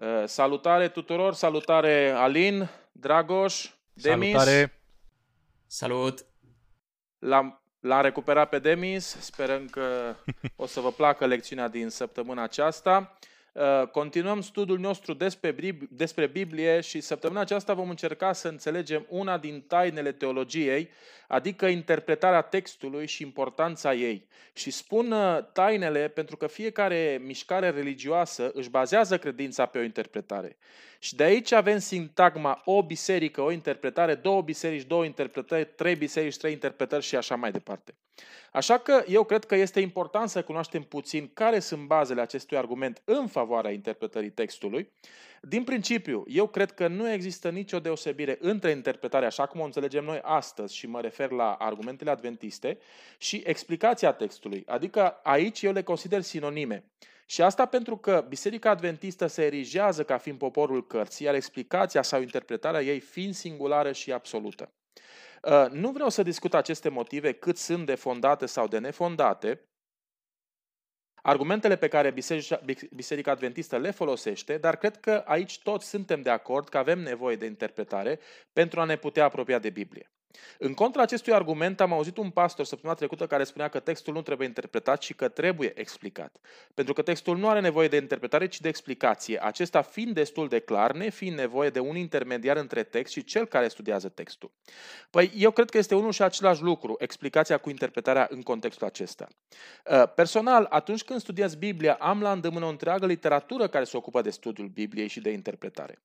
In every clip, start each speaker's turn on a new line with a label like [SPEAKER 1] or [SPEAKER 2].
[SPEAKER 1] Uh, salutare tuturor, salutare Alin, Dragoș, Demis.
[SPEAKER 2] Salutare!
[SPEAKER 3] Salut!
[SPEAKER 1] L-am, l-am recuperat pe Demis, sperăm că o să vă placă lecțiunea din săptămâna aceasta. Uh, continuăm studiul nostru despre, despre Biblie și săptămâna aceasta vom încerca să înțelegem una din tainele teologiei, adică interpretarea textului și importanța ei. Și spun uh, tainele pentru că fiecare mișcare religioasă își bazează credința pe o interpretare. Și de aici avem sintagma o biserică, o interpretare, două biserici, două interpretări, trei biserici, trei interpretări și așa mai departe. Așa că eu cred că este important să cunoaștem puțin care sunt bazele acestui argument în favoarea interpretării textului. Din principiu, eu cred că nu există nicio deosebire între interpretarea așa cum o înțelegem noi astăzi și mă refer la argumentele adventiste și explicația textului. Adică aici eu le consider sinonime. Și asta pentru că Biserica Adventistă se erigează ca fiind poporul cărții, iar explicația sau interpretarea ei fiind singulară și absolută. Uh, nu vreau să discut aceste motive cât sunt de fondate sau de nefondate. Argumentele pe care Biserica, Biserica Adventistă le folosește, dar cred că aici toți suntem de acord că avem nevoie de interpretare pentru a ne putea apropia de Biblie. În contra acestui argument am auzit un pastor săptămâna trecută care spunea că textul nu trebuie interpretat și că trebuie explicat. Pentru că textul nu are nevoie de interpretare, ci de explicație. Acesta fiind destul de clar, ne fiind nevoie de un intermediar între text și cel care studiază textul. Păi eu cred că este unul și același lucru, explicația cu interpretarea în contextul acesta. Uh, personal, atunci când studiați Biblia, am la îndemână o întreagă literatură care se ocupă de studiul Bibliei și de interpretare.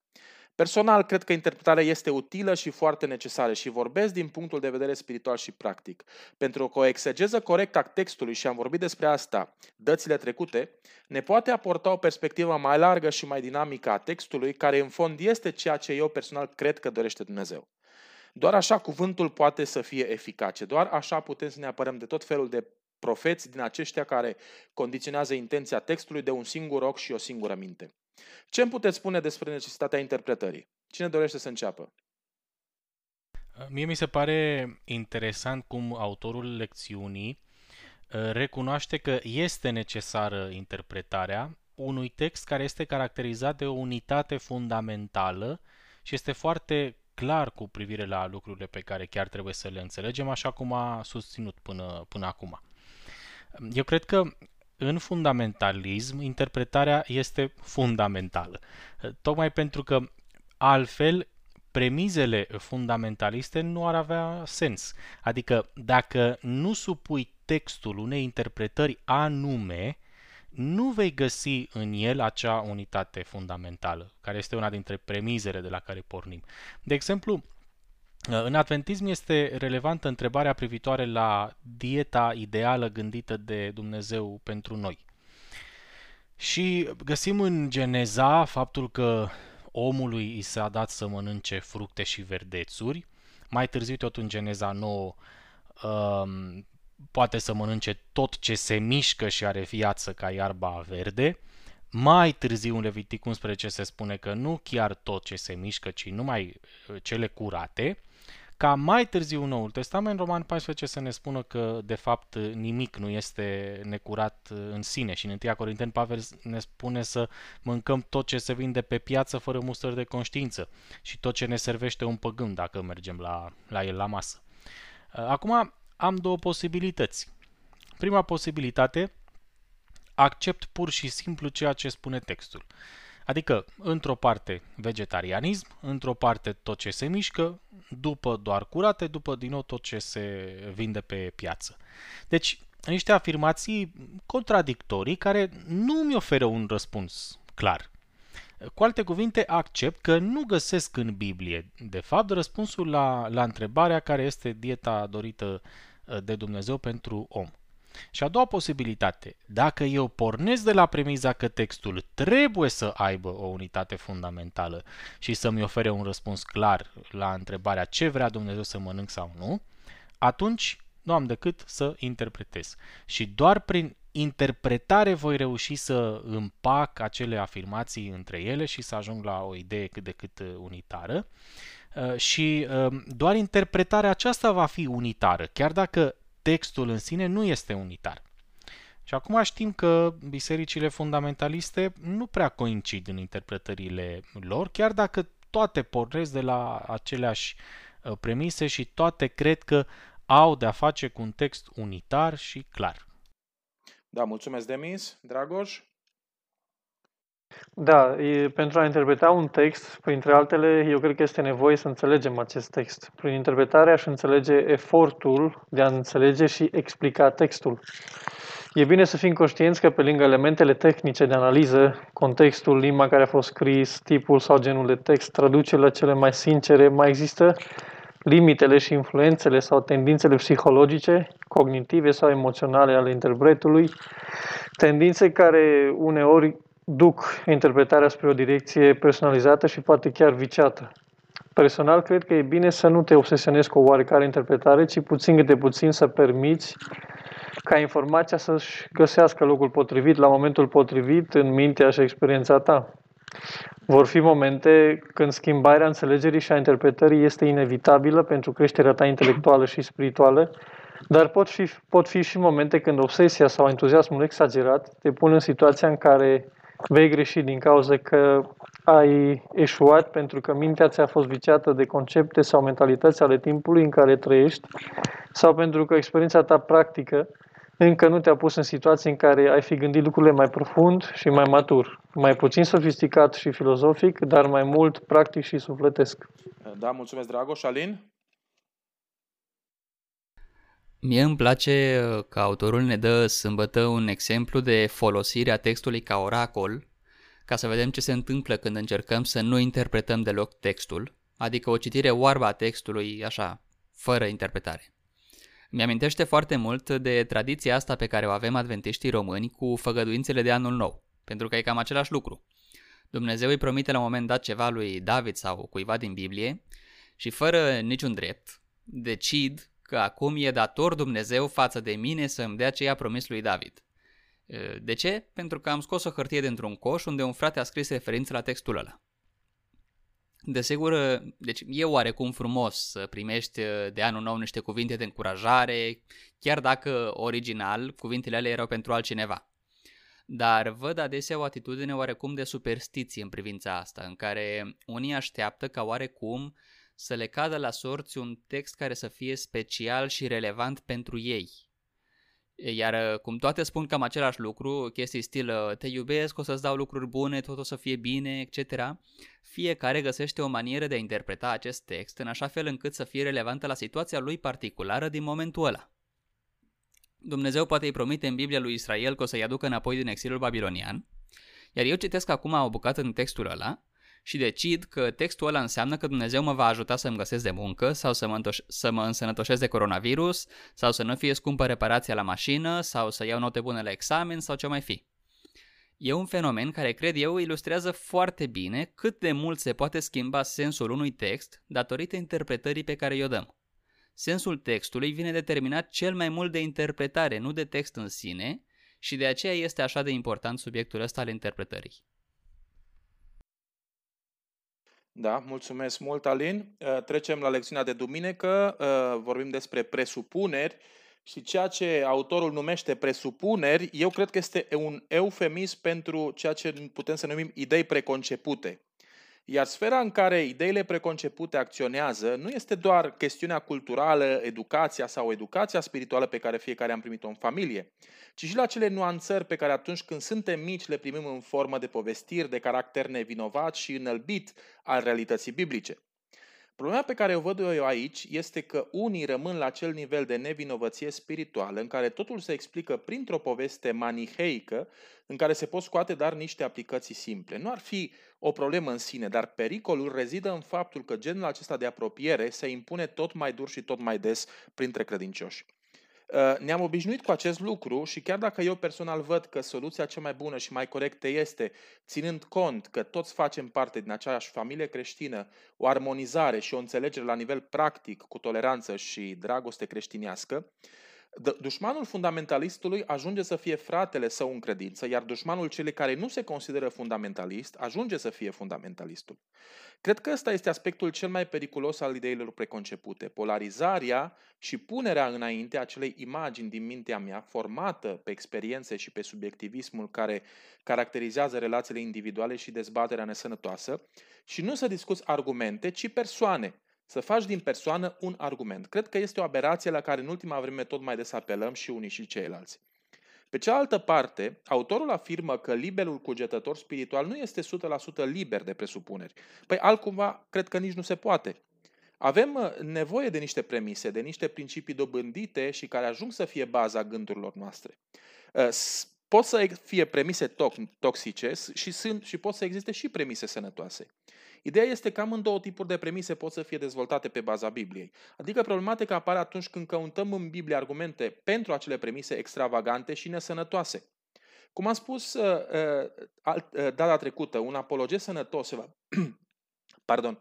[SPEAKER 1] Personal, cred că interpretarea este utilă și foarte necesară și vorbesc din punctul de vedere spiritual și practic. Pentru că o exegeză corectă a textului, și am vorbit despre asta dățile trecute, ne poate aporta o perspectivă mai largă și mai dinamică a textului, care în fond este ceea ce eu personal cred că dorește Dumnezeu. Doar așa cuvântul poate să fie eficace, doar așa putem să ne apărăm de tot felul de profeți din aceștia care condiționează intenția textului de un singur ochi și o singură minte. Ce îmi puteți spune despre necesitatea interpretării? Cine dorește să înceapă?
[SPEAKER 2] Mie mi se pare interesant cum autorul lecțiunii uh, recunoaște că este necesară interpretarea unui text care este caracterizat de o unitate fundamentală și este foarte clar cu privire la lucrurile pe care chiar trebuie să le înțelegem, așa cum a susținut până, până acum. Eu cred că în fundamentalism, interpretarea este fundamentală. Tocmai pentru că altfel premizele fundamentaliste nu ar avea sens. Adică dacă nu supui textul unei interpretări anume, nu vei găsi în el acea unitate fundamentală, care este una dintre premizele de la care pornim. De exemplu, în adventism este relevantă întrebarea privitoare la dieta ideală gândită de Dumnezeu pentru noi. Și găsim în Geneza faptul că omului i s-a dat să mănânce fructe și verdețuri. Mai târziu, tot în Geneza 9, um, poate să mănânce tot ce se mișcă și are viață ca iarba verde. Mai târziu în Levitic 11 se spune că nu chiar tot ce se mișcă, ci numai uh, cele curate ca mai târziu în Noul Testament, Roman 14, să ne spună că, de fapt, nimic nu este necurat în sine. Și în 1 Corinteni, Pavel ne spune să mâncăm tot ce se vinde pe piață fără mustări de conștiință și tot ce ne servește un păgân dacă mergem la, la el la masă. Acum am două posibilități. Prima posibilitate, accept pur și simplu ceea ce spune textul. Adică, într-o parte vegetarianism, într-o parte tot ce se mișcă, după doar curate, după din nou tot ce se vinde pe piață. Deci, niște afirmații contradictorii care nu mi oferă un răspuns clar. Cu alte cuvinte, accept că nu găsesc în Biblie, de fapt, răspunsul la, la întrebarea care este dieta dorită de Dumnezeu pentru om. Și a doua posibilitate, dacă eu pornesc de la premiza că textul trebuie să aibă o unitate fundamentală și să-mi ofere un răspuns clar la întrebarea ce vrea Dumnezeu să mănânc sau nu, atunci nu am decât să interpretez. Și doar prin interpretare voi reuși să împac acele afirmații între ele și să ajung la o idee cât de cât unitară. Uh, și uh, doar interpretarea aceasta va fi unitară, chiar dacă textul în sine nu este unitar. Și acum știm că bisericile fundamentaliste nu prea coincid în interpretările lor, chiar dacă toate pornesc de la aceleași uh, premise și toate cred că au de-a face cu un text unitar și clar.
[SPEAKER 1] Da, mulțumesc, Demis. Dragoș?
[SPEAKER 4] Da, e, pentru a interpreta un text, printre altele, eu cred că este nevoie să înțelegem acest text. Prin interpretare aș înțelege efortul de a înțelege și explica textul. E bine să fim conștienți că pe lângă elementele tehnice de analiză, contextul, limba care a fost scris, tipul sau genul de text, traducerile cele mai sincere, mai există limitele și influențele sau tendințele psihologice, cognitive sau emoționale ale interpretului, tendințe care uneori duc interpretarea spre o direcție personalizată și poate chiar viciată. Personal, cred că e bine să nu te obsesionezi cu o oarecare interpretare, ci puțin de puțin să permiți ca informația să-și găsească locul potrivit la momentul potrivit în mintea și experiența ta. Vor fi momente când schimbarea înțelegerii și a interpretării este inevitabilă pentru creșterea ta intelectuală și spirituală, dar pot fi, pot fi și momente când obsesia sau entuziasmul exagerat te pun în situația în care vei greși din cauza că ai eșuat pentru că mintea ți-a fost viciată de concepte sau mentalități ale timpului în care trăiești sau pentru că experiența ta practică încă nu te-a pus în situații în care ai fi gândit lucrurile mai profund și mai matur, mai puțin sofisticat și filozofic, dar mai mult practic și sufletesc.
[SPEAKER 1] Da, mulțumesc, Dragoș. Alin?
[SPEAKER 3] Mie îmi place că autorul ne dă sâmbătă un exemplu de folosire a textului ca oracol, ca să vedem ce se întâmplă când încercăm să nu interpretăm deloc textul, adică o citire oarbă a textului, așa, fără interpretare. Mi-amintește foarte mult de tradiția asta pe care o avem adventiștii români cu făgăduințele de anul nou, pentru că e cam același lucru. Dumnezeu îi promite la un moment dat ceva lui David sau cuiva din Biblie și fără niciun drept decid că acum e dator Dumnezeu față de mine să îmi dea ce i-a promis lui David. De ce? Pentru că am scos o hârtie dintr-un coș unde un frate a scris referință la textul ăla. Desigur, deci e oarecum frumos să primești de anul nou niște cuvinte de încurajare, chiar dacă original cuvintele alea erau pentru altcineva. Dar văd adesea o atitudine oarecum de superstiție în privința asta, în care unii așteaptă ca oarecum să le cadă la sorți un text care să fie special și relevant pentru ei. Iar cum toate spun cam același lucru, chestii stil te iubesc, o să-ți dau lucruri bune, tot o să fie bine, etc., fiecare găsește o manieră de a interpreta acest text în așa fel încât să fie relevantă la situația lui particulară din momentul ăla. Dumnezeu poate îi promite în Biblia lui Israel că o să-i aducă înapoi din exilul babilonian, iar eu citesc acum o bucată în textul ăla și decid că textul ăla înseamnă că Dumnezeu mă va ajuta să-mi găsesc de muncă sau să mă, întoș- să mă însănătoșesc de coronavirus sau să nu fie scumpă reparația la mașină sau să iau note bune la examen sau ce mai fi. E un fenomen care, cred eu, ilustrează foarte bine cât de mult se poate schimba sensul unui text datorită interpretării pe care o dăm. Sensul textului vine determinat cel mai mult de interpretare, nu de text în sine, și de aceea este așa de important subiectul ăsta al interpretării.
[SPEAKER 1] Da, mulțumesc mult, Alin. Uh, trecem la lecțiunea de duminică. Uh, vorbim despre presupuneri și ceea ce autorul numește presupuneri, eu cred că este un eufemism pentru ceea ce putem să numim idei preconcepute. Iar sfera în care ideile preconcepute acționează nu este doar chestiunea culturală, educația sau educația spirituală pe care fiecare am primit-o în familie, ci și la cele nuanțări pe care atunci când suntem mici le primim în formă de povestiri de caracter nevinovat și înălbit al realității biblice. Problema pe care o văd eu aici este că unii rămân la acel nivel de nevinovăție spirituală în care totul se explică printr-o poveste maniheică în care se pot scoate dar niște aplicații simple. Nu ar fi o problemă în sine, dar pericolul rezidă în faptul că genul acesta de apropiere se impune tot mai dur și tot mai des printre credincioși. Uh, ne-am obișnuit cu acest lucru și chiar dacă eu personal văd că soluția cea mai bună și mai corectă este, ținând cont că toți facem parte din aceeași familie creștină, o armonizare și o înțelegere la nivel practic, cu toleranță și dragoste creștinească, Dușmanul fundamentalistului ajunge să fie fratele său în credință, iar dușmanul celui care nu se consideră fundamentalist ajunge să fie fundamentalistul. Cred că ăsta este aspectul cel mai periculos al ideilor preconcepute, polarizarea și punerea înainte acelei imagini din mintea mea, formată pe experiențe și pe subiectivismul care caracterizează relațiile individuale și dezbaterea nesănătoasă, și nu să discuți argumente, ci persoane, să faci din persoană un argument. Cred că este o aberație la care în ultima vreme tot mai des apelăm și unii și ceilalți. Pe cealaltă parte, autorul afirmă că liberul cugetător spiritual nu este 100% liber de presupuneri. Păi altcumva, cred că nici nu se poate. Avem uh, nevoie de niște premise, de niște principii dobândite și care ajung să fie baza gândurilor noastre. Uh, pot să fie premise toxice și, sunt, și pot să existe și premise sănătoase. Ideea este că amândouă tipuri de premise pot să fie dezvoltate pe baza Bibliei. Adică problematica apare atunci când căutăm în Biblie argumente pentru acele premise extravagante și nesănătoase. Cum am spus uh, uh, uh, data trecută, un apologet sănătos se va, pardon,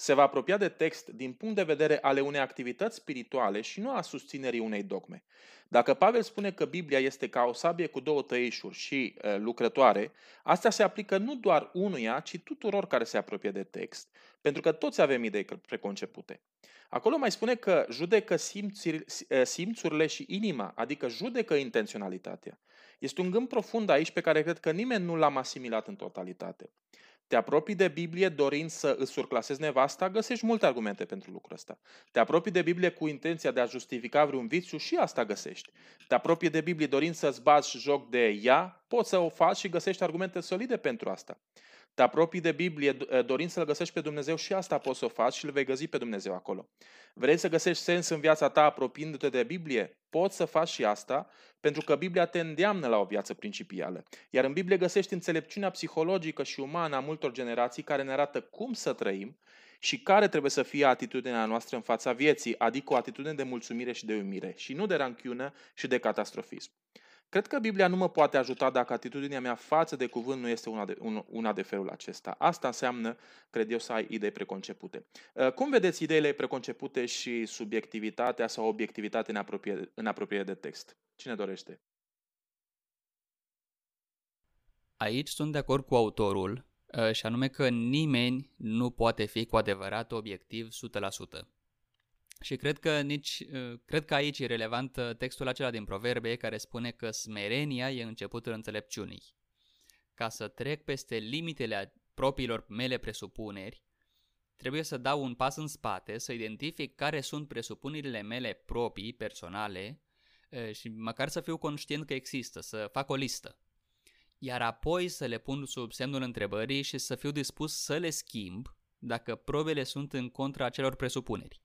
[SPEAKER 1] se va apropia de text din punct de vedere ale unei activități spirituale și nu a susținerii unei dogme. Dacă Pavel spune că Biblia este ca o sabie cu două tăișuri și e, lucrătoare, asta se aplică nu doar unuia, ci tuturor care se apropie de text, pentru că toți avem idei preconcepute. Acolo mai spune că judecă simțurile și inima, adică judecă intenționalitatea. Este un gând profund aici pe care cred că nimeni nu l-am asimilat în totalitate te apropii de Biblie dorind să îți surclasezi nevasta, găsești multe argumente pentru lucrul ăsta. Te apropii de Biblie cu intenția de a justifica vreun viciu și asta găsești. Te apropii de Biblie dorind să-ți bați joc de ea, poți să o faci și găsești argumente solide pentru asta. Te apropii de Biblie dorind să-L găsești pe Dumnezeu și asta poți să o faci și îl vei găsi pe Dumnezeu acolo. Vrei să găsești sens în viața ta apropiindu-te de Biblie? Poți să faci și asta, pentru că Biblia te îndeamnă la o viață principială. Iar în Biblie găsești înțelepciunea psihologică și umană a multor generații care ne arată cum să trăim și care trebuie să fie atitudinea noastră în fața vieții, adică o atitudine de mulțumire și de umire, și nu de ranchiună și de catastrofism. Cred că Biblia nu mă poate ajuta dacă atitudinea mea față de cuvânt nu este una de, una de felul acesta. Asta înseamnă, cred eu, să ai idei preconcepute. Uh, cum vedeți ideile preconcepute și subiectivitatea sau obiectivitatea în apropiere, în apropiere de text? Cine dorește?
[SPEAKER 3] Aici sunt de acord cu autorul, uh, și anume că nimeni nu poate fi cu adevărat obiectiv 100%. Și cred că, nici, uh, cred că aici e relevant uh, textul acela din Proverbe care spune că smerenia e începutul înțelepciunii. Ca să trec peste limitele propriilor mele presupuneri, trebuie să dau un pas în spate, să identific care sunt presupunerile mele proprii, personale, uh, și măcar să fiu conștient că există, să fac o listă. Iar apoi să le pun sub semnul întrebării și să fiu dispus să le schimb dacă probele sunt în contra acelor presupuneri.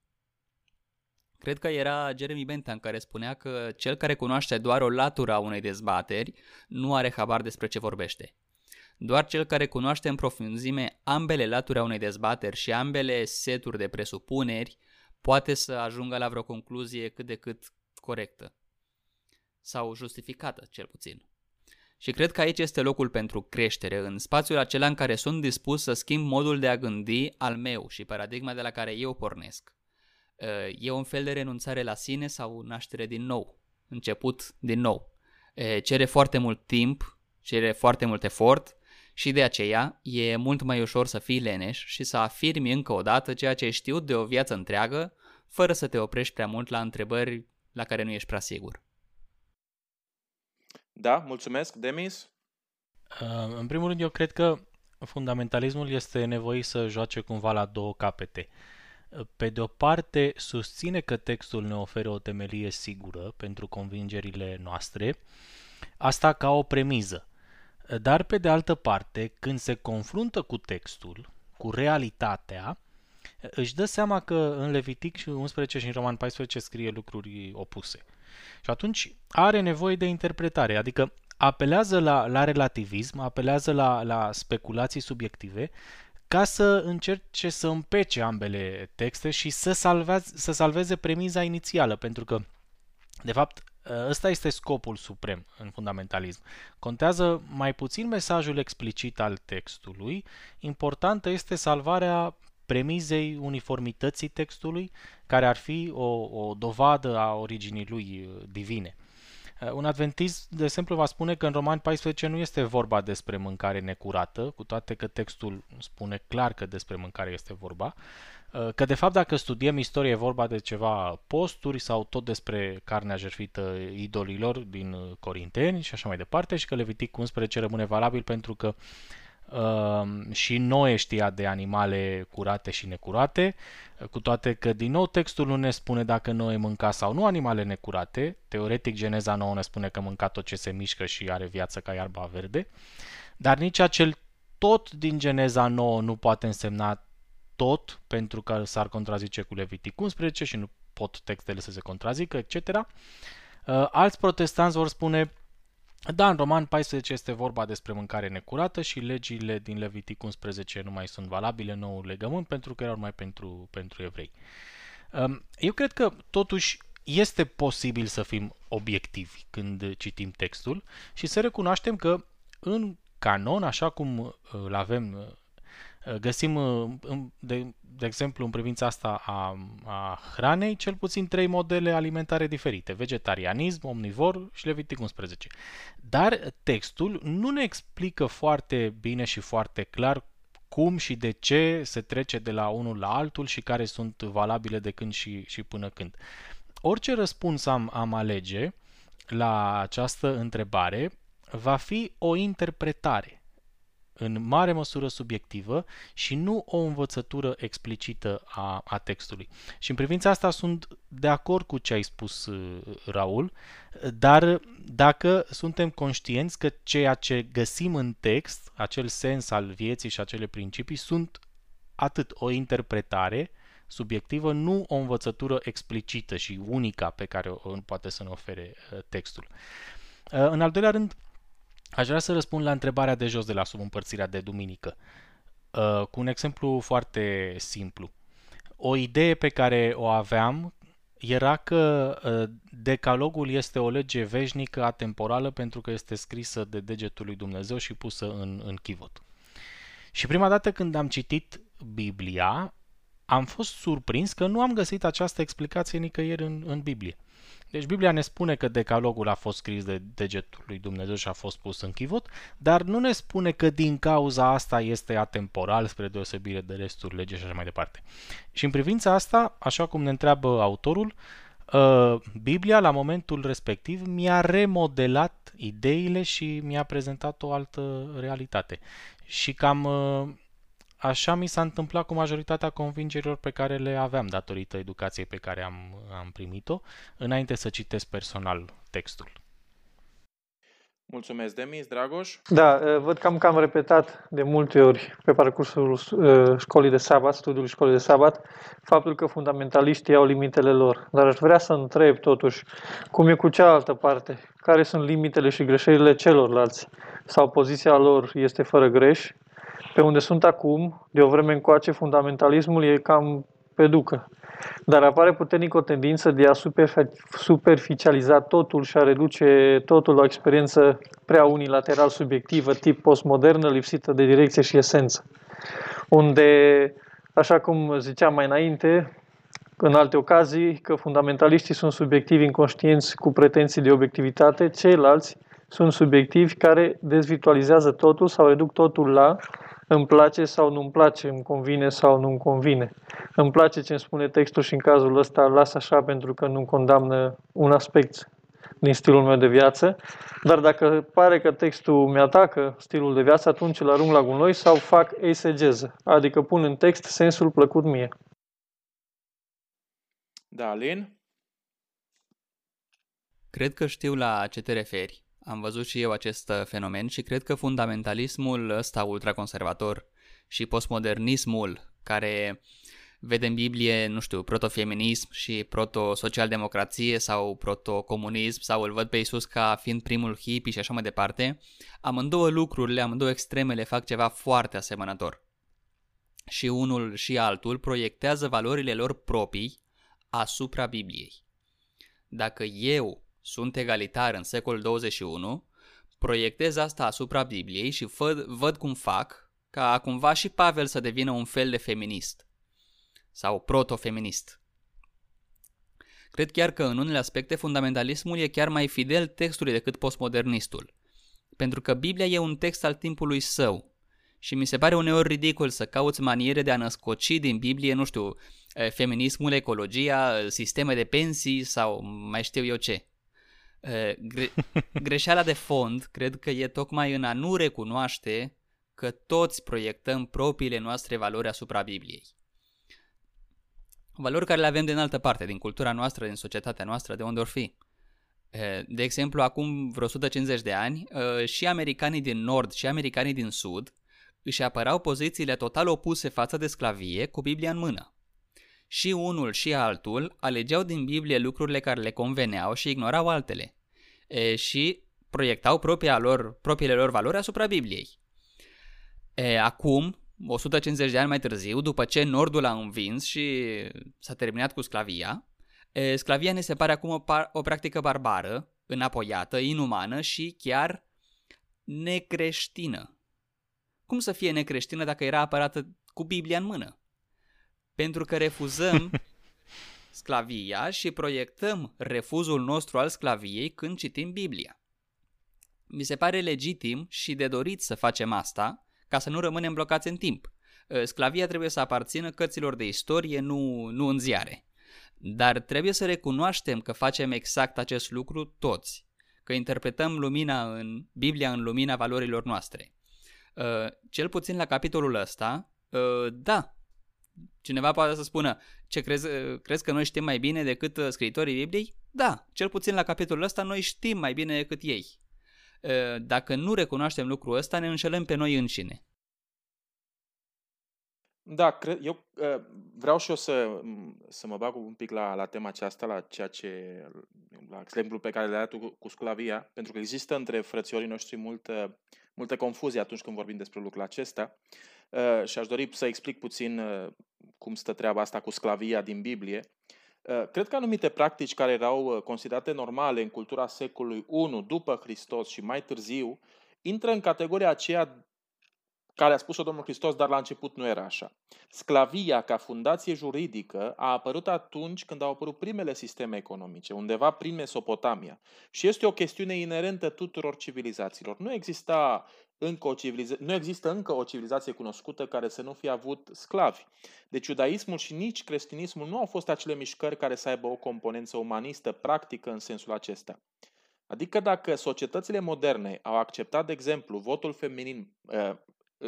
[SPEAKER 3] Cred că era Jeremy Bentham care spunea că cel care cunoaște doar o latură a unei dezbateri nu are habar despre ce vorbește. Doar cel care cunoaște în profunzime ambele laturi a unei dezbateri și ambele seturi de presupuneri poate să ajungă la vreo concluzie cât de cât corectă. Sau justificată, cel puțin. Și cred că aici este locul pentru creștere, în spațiul acela în care sunt dispus să schimb modul de a gândi al meu și paradigma de la care eu pornesc. E un fel de renunțare la sine sau naștere din nou, început din nou. Cere foarte mult timp, cere foarte mult efort și de aceea e mult mai ușor să fii leneș și să afirmi încă o dată ceea ce ai știut de o viață întreagă, fără să te oprești prea mult la întrebări la care nu ești prea sigur.
[SPEAKER 1] Da, mulțumesc. Demis?
[SPEAKER 2] În primul rând, eu cred că fundamentalismul este nevoit să joace cumva la două capete pe de o parte, susține că textul ne oferă o temelie sigură pentru convingerile noastre, asta ca o premiză. Dar pe de altă parte, când se confruntă cu textul, cu realitatea, își dă seama că în Levitic 11 și în Roman 14 scrie lucruri opuse. Și atunci are nevoie de interpretare, adică apelează la, la relativism, apelează la, la speculații subiective ca să încerce să împece ambele texte și să, salveze, să salveze premiza inițială, pentru că, de fapt, ăsta este scopul suprem în fundamentalism. Contează mai puțin mesajul explicit al textului, importantă este salvarea premizei uniformității textului, care ar fi o, o dovadă a originii lui uh, divine. Uh, un adventist, de exemplu, va spune că în Roman 14 nu este vorba despre mâncare necurată, cu toate că textul spune clar că despre mâncare este vorba, uh, că de fapt dacă studiem istorie e vorba de ceva posturi sau tot despre carnea jertfită idolilor din Corinteni și așa mai departe și că Levitic 11 rămâne valabil pentru că Uh, și Noe știa de animale curate și necurate, cu toate că din nou textul nu ne spune dacă Noe mânca sau nu animale necurate, teoretic Geneza 9 ne spune că mânca tot ce se mișcă și are viață ca iarba verde, dar nici acel tot din Geneza 9 nu poate însemna tot, pentru că s-ar contrazice cu Levitic 11 și nu pot textele să se contrazică, etc. Uh, alți protestanți vor spune da, în Roman 14 este vorba despre mâncare necurată și legile din Levitic 11 nu mai sunt valabile, noul legământ, pentru că erau mai pentru, pentru evrei. Um, eu cred că totuși este posibil să fim obiectivi când citim textul și să recunoaștem că în canon, așa cum uh, îl avem uh, Găsim, uh, de, de exemplu, în privința asta a, a hranei, cel puțin trei modele alimentare diferite. Vegetarianism, omnivor și Levitic 11. Dar textul nu ne explică foarte bine și foarte clar cum și de ce se trece de la unul la altul și care sunt valabile de când și, și până când. Orice răspuns am, am alege la această întrebare va fi o interpretare în mare măsură subiectivă și nu o învățătură explicită a, a textului. Și în privința asta sunt de acord cu ce ai spus, uh, Raul, dar dacă suntem conștienți că ceea ce găsim în text, acel sens al vieții și acele principii, sunt atât o interpretare subiectivă, nu o învățătură explicită și unica pe care o poate să ne ofere uh, textul. Uh, în al doilea rând, Aș vrea să răspund la întrebarea de jos de la subîmpărțirea de duminică, uh, cu un exemplu foarte simplu. O idee pe care o aveam era că uh, decalogul este o lege veșnică, atemporală, pentru că este scrisă de degetul lui Dumnezeu și pusă în, în chivot. Și prima dată când am citit Biblia, am fost surprins că nu am găsit această explicație nicăieri în, în Biblie. Deci Biblia ne spune că decalogul a fost scris de degetul lui Dumnezeu și a fost pus în chivot, dar nu ne spune că din cauza asta este atemporal spre deosebire de restul legii și așa mai departe. Și în privința asta, așa cum ne întreabă autorul, uh, Biblia la momentul respectiv mi-a remodelat ideile și mi-a prezentat o altă realitate. Și cam uh, Așa mi s-a întâmplat cu majoritatea convingerilor pe care le aveam datorită educației pe care am, am primit-o, înainte să citesc personal textul.
[SPEAKER 1] Mulțumesc, Demis. Dragoș?
[SPEAKER 4] Da, văd că am cam repetat de multe ori pe parcursul școlii de sabat, studiului școlii de sabat, faptul că fundamentaliștii au limitele lor. Dar aș vrea să întreb totuși cum e cu cealaltă parte. Care sunt limitele și greșelile celorlalți? Sau poziția lor este fără greș pe unde sunt acum, de o vreme încoace, fundamentalismul e cam pe ducă. Dar apare puternic o tendință de a superficializa totul și a reduce totul la o experiență prea unilateral subiectivă, tip postmodernă, lipsită de direcție și esență. Unde, așa cum ziceam mai înainte, în alte ocazii, că fundamentaliștii sunt subiectivi inconștienți cu pretenții de obiectivitate, ceilalți sunt subiectivi care dezvirtualizează totul sau reduc totul la îmi place sau nu îmi place, îmi convine sau nu îmi convine. Îmi place ce îmi spune textul și în cazul ăsta las așa pentru că nu condamnă un aspect din stilul meu de viață, dar dacă pare că textul mi-atacă stilul de viață, atunci îl arunc la gunoi sau fac eisegeză, adică pun în text sensul plăcut mie.
[SPEAKER 1] Da, Alin?
[SPEAKER 3] Cred că știu la ce te referi. Am văzut și eu acest uh, fenomen și cred că fundamentalismul ăsta ultraconservator și postmodernismul care vede în Biblie, nu știu, protofeminism și proto-socialdemocrație sau proto-comunism sau îl văd pe Isus ca fiind primul hippie și așa mai departe, amândouă lucrurile, amândouă extremele fac ceva foarte asemănător. Și unul și altul proiectează valorile lor proprii asupra Bibliei. Dacă eu sunt egalitar în secolul 21, proiectez asta asupra Bibliei și văd, văd cum fac ca cumva și Pavel să devină un fel de feminist. sau proto-feminist. Cred chiar că în unele aspecte fundamentalismul e chiar mai fidel textului decât postmodernistul. Pentru că Biblia e un text al timpului său. Și mi se pare uneori ridicol să cauți maniere de a născoci din Biblie, nu știu, feminismul, ecologia, sisteme de pensii sau mai știu eu ce. Gre- greșeala de fond cred că e tocmai în a nu recunoaște că toți proiectăm propriile noastre valori asupra Bibliei. Valori care le avem din altă parte, din cultura noastră, din societatea noastră, de unde or fi. De exemplu, acum vreo 150 de ani, și americanii din nord și americanii din sud își apărau pozițiile total opuse față de sclavie cu Biblia în mână. Și unul și altul alegeau din Biblie lucrurile care le conveneau și ignorau altele. E, și proiectau propria lor, propriile lor valori asupra Bibliei. E, acum, 150 de ani mai târziu, după ce Nordul a învins și s-a terminat cu sclavia, e, sclavia ne se pare acum o, par- o practică barbară, înapoiată, inumană și chiar necreștină. Cum să fie necreștină dacă era apărată cu Biblia în mână? Pentru că refuzăm sclavia și proiectăm refuzul nostru al sclaviei când citim Biblia. Mi se pare legitim și de dorit să facem asta ca să nu rămânem blocați în timp. Sclavia trebuie să aparțină cărților de istorie, nu, nu în ziare. Dar trebuie să recunoaștem că facem exact acest lucru toți, că interpretăm lumina în Biblia în lumina valorilor noastre. Cel puțin la capitolul ăsta, da, Cineva poate să spună, ce crezi, crezi că noi știm mai bine decât uh, scriitorii Bibliei? Da, cel puțin la capitolul ăsta noi știm mai bine decât ei. Uh, dacă nu recunoaștem lucrul ăsta, ne înșelăm pe noi înșine.
[SPEAKER 1] Da, cred, eu uh, vreau și eu să, să mă bag un pic la, la tema aceasta, la ceea ce, la exemplul pe care le-ai dat cu, cu sclavia, pentru că există între frățiorii noștri multă, multă confuzie atunci când vorbim despre lucrul acesta. Uh, și aș dori să explic puțin uh, cum stă treaba asta cu sclavia din Biblie. Uh, cred că anumite practici care erau considerate normale în cultura secolului I după Hristos și mai târziu, intră în categoria aceea care a spus-o Domnul Hristos, dar la început nu era așa. Sclavia ca fundație juridică a apărut atunci când au apărut primele sisteme economice, undeva prin Mesopotamia. Și este o chestiune inerentă tuturor civilizațiilor. Nu exista încă o civiliza- nu există încă o civilizație cunoscută care să nu fie avut sclavi. Deci iudaismul și nici creștinismul nu au fost acele mișcări care să aibă o componență umanistă practică în sensul acesta. Adică dacă societățile moderne au acceptat, de exemplu, votul feminin ă,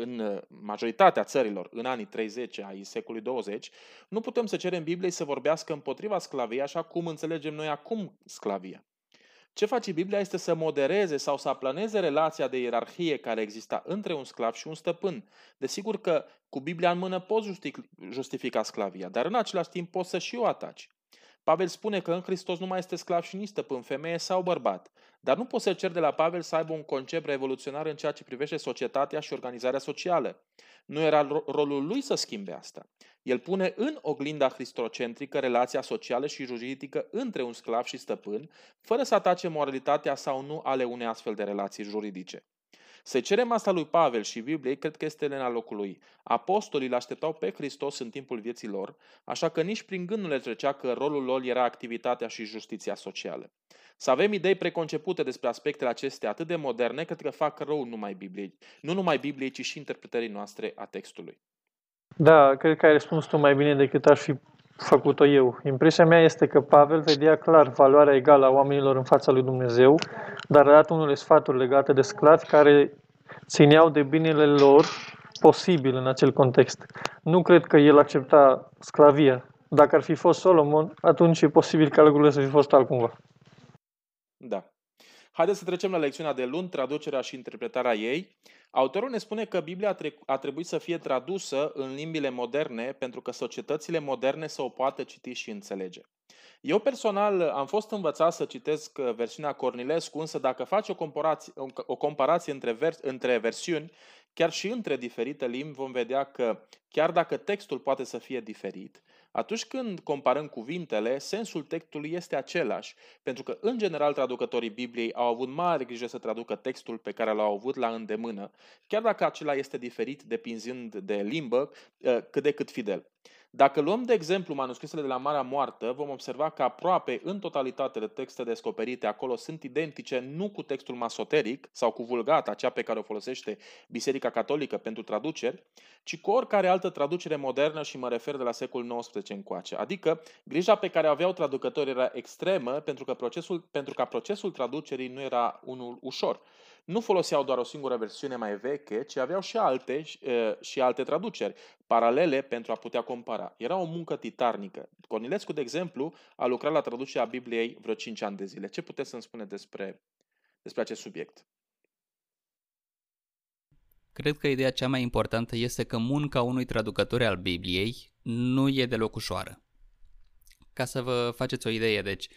[SPEAKER 1] în majoritatea țărilor în anii 30 ai secolului 20, nu putem să cerem Bibliei să vorbească împotriva sclaviei așa cum înțelegem noi acum sclavia. Ce face Biblia este să modereze sau să aplaneze relația de ierarhie care exista între un sclav și un stăpân. Desigur că cu Biblia în mână poți justifica sclavia, dar în același timp poți să și o ataci. Pavel spune că în Hristos nu mai este sclav și nici stăpân, femeie sau bărbat. Dar nu poți să cer de la Pavel să aibă un concept revoluționar în ceea ce privește societatea și organizarea socială. Nu era rolul lui să schimbe asta. El pune în oglinda cristocentrică relația socială și juridică între un sclav și stăpân, fără să atace moralitatea sau nu ale unei astfel de relații juridice. Să cerem asta lui Pavel și Bibliei, cred că este la locul lui. Apostolii îl așteptau pe Hristos în timpul vieții lor, așa că nici prin gând nu le trecea că rolul lor era activitatea și justiția socială. Să avem idei preconcepute despre aspectele acestea atât de moderne, cred că fac rău numai Bibliei. Nu numai Bibliei, ci și interpretării noastre a textului.
[SPEAKER 4] Da, cred că ai răspuns tu mai bine decât aș fi făcut-o eu. Impresia mea este că Pavel vedea clar valoarea egală a oamenilor în fața lui Dumnezeu, dar a dat unele sfaturi legate de sclavi care țineau de binele lor posibil în acel context. Nu cred că el accepta sclavia. Dacă ar fi fost Solomon, atunci e posibil ca lucrurile să fi fost altcumva.
[SPEAKER 1] Da. Haideți să trecem la lecțiunea de luni, traducerea și interpretarea ei. Autorul ne spune că Biblia a trebuit să fie tradusă în limbile moderne pentru că societățile moderne să o poată citi și înțelege. Eu personal am fost învățat să citesc versiunea Cornilescu, însă dacă faci o comparație, o comparație între, vers, între versiuni, chiar și între diferite limbi, vom vedea că chiar dacă textul poate să fie diferit, atunci când comparăm cuvintele, sensul textului este același, pentru că, în general, traducătorii Bibliei au avut mare grijă să traducă textul pe care l-au avut la îndemână, chiar dacă acela este diferit depinzând de limbă, ă, cât de cât fidel. Dacă luăm de exemplu manuscrisele de la Marea Moartă, vom observa că aproape în totalitate de texte descoperite acolo sunt identice nu cu textul masoteric sau cu vulgata, cea pe care o folosește Biserica Catolică pentru traduceri, ci cu oricare altă traducere modernă și mă refer de la secolul XIX încoace. Adică grija pe care aveau traducătorii era extremă pentru că procesul, pentru ca procesul traducerii nu era unul ușor nu foloseau doar o singură versiune mai veche, ci aveau și alte, și alte traduceri paralele pentru a putea compara. Era o muncă titarnică. Cornilescu, de exemplu, a lucrat la traducerea Bibliei vreo 5 ani de zile. Ce puteți să-mi spune despre, despre acest subiect?
[SPEAKER 3] Cred că ideea cea mai importantă este că munca unui traducător al Bibliei nu e deloc ușoară. Ca să vă faceți o idee, deci,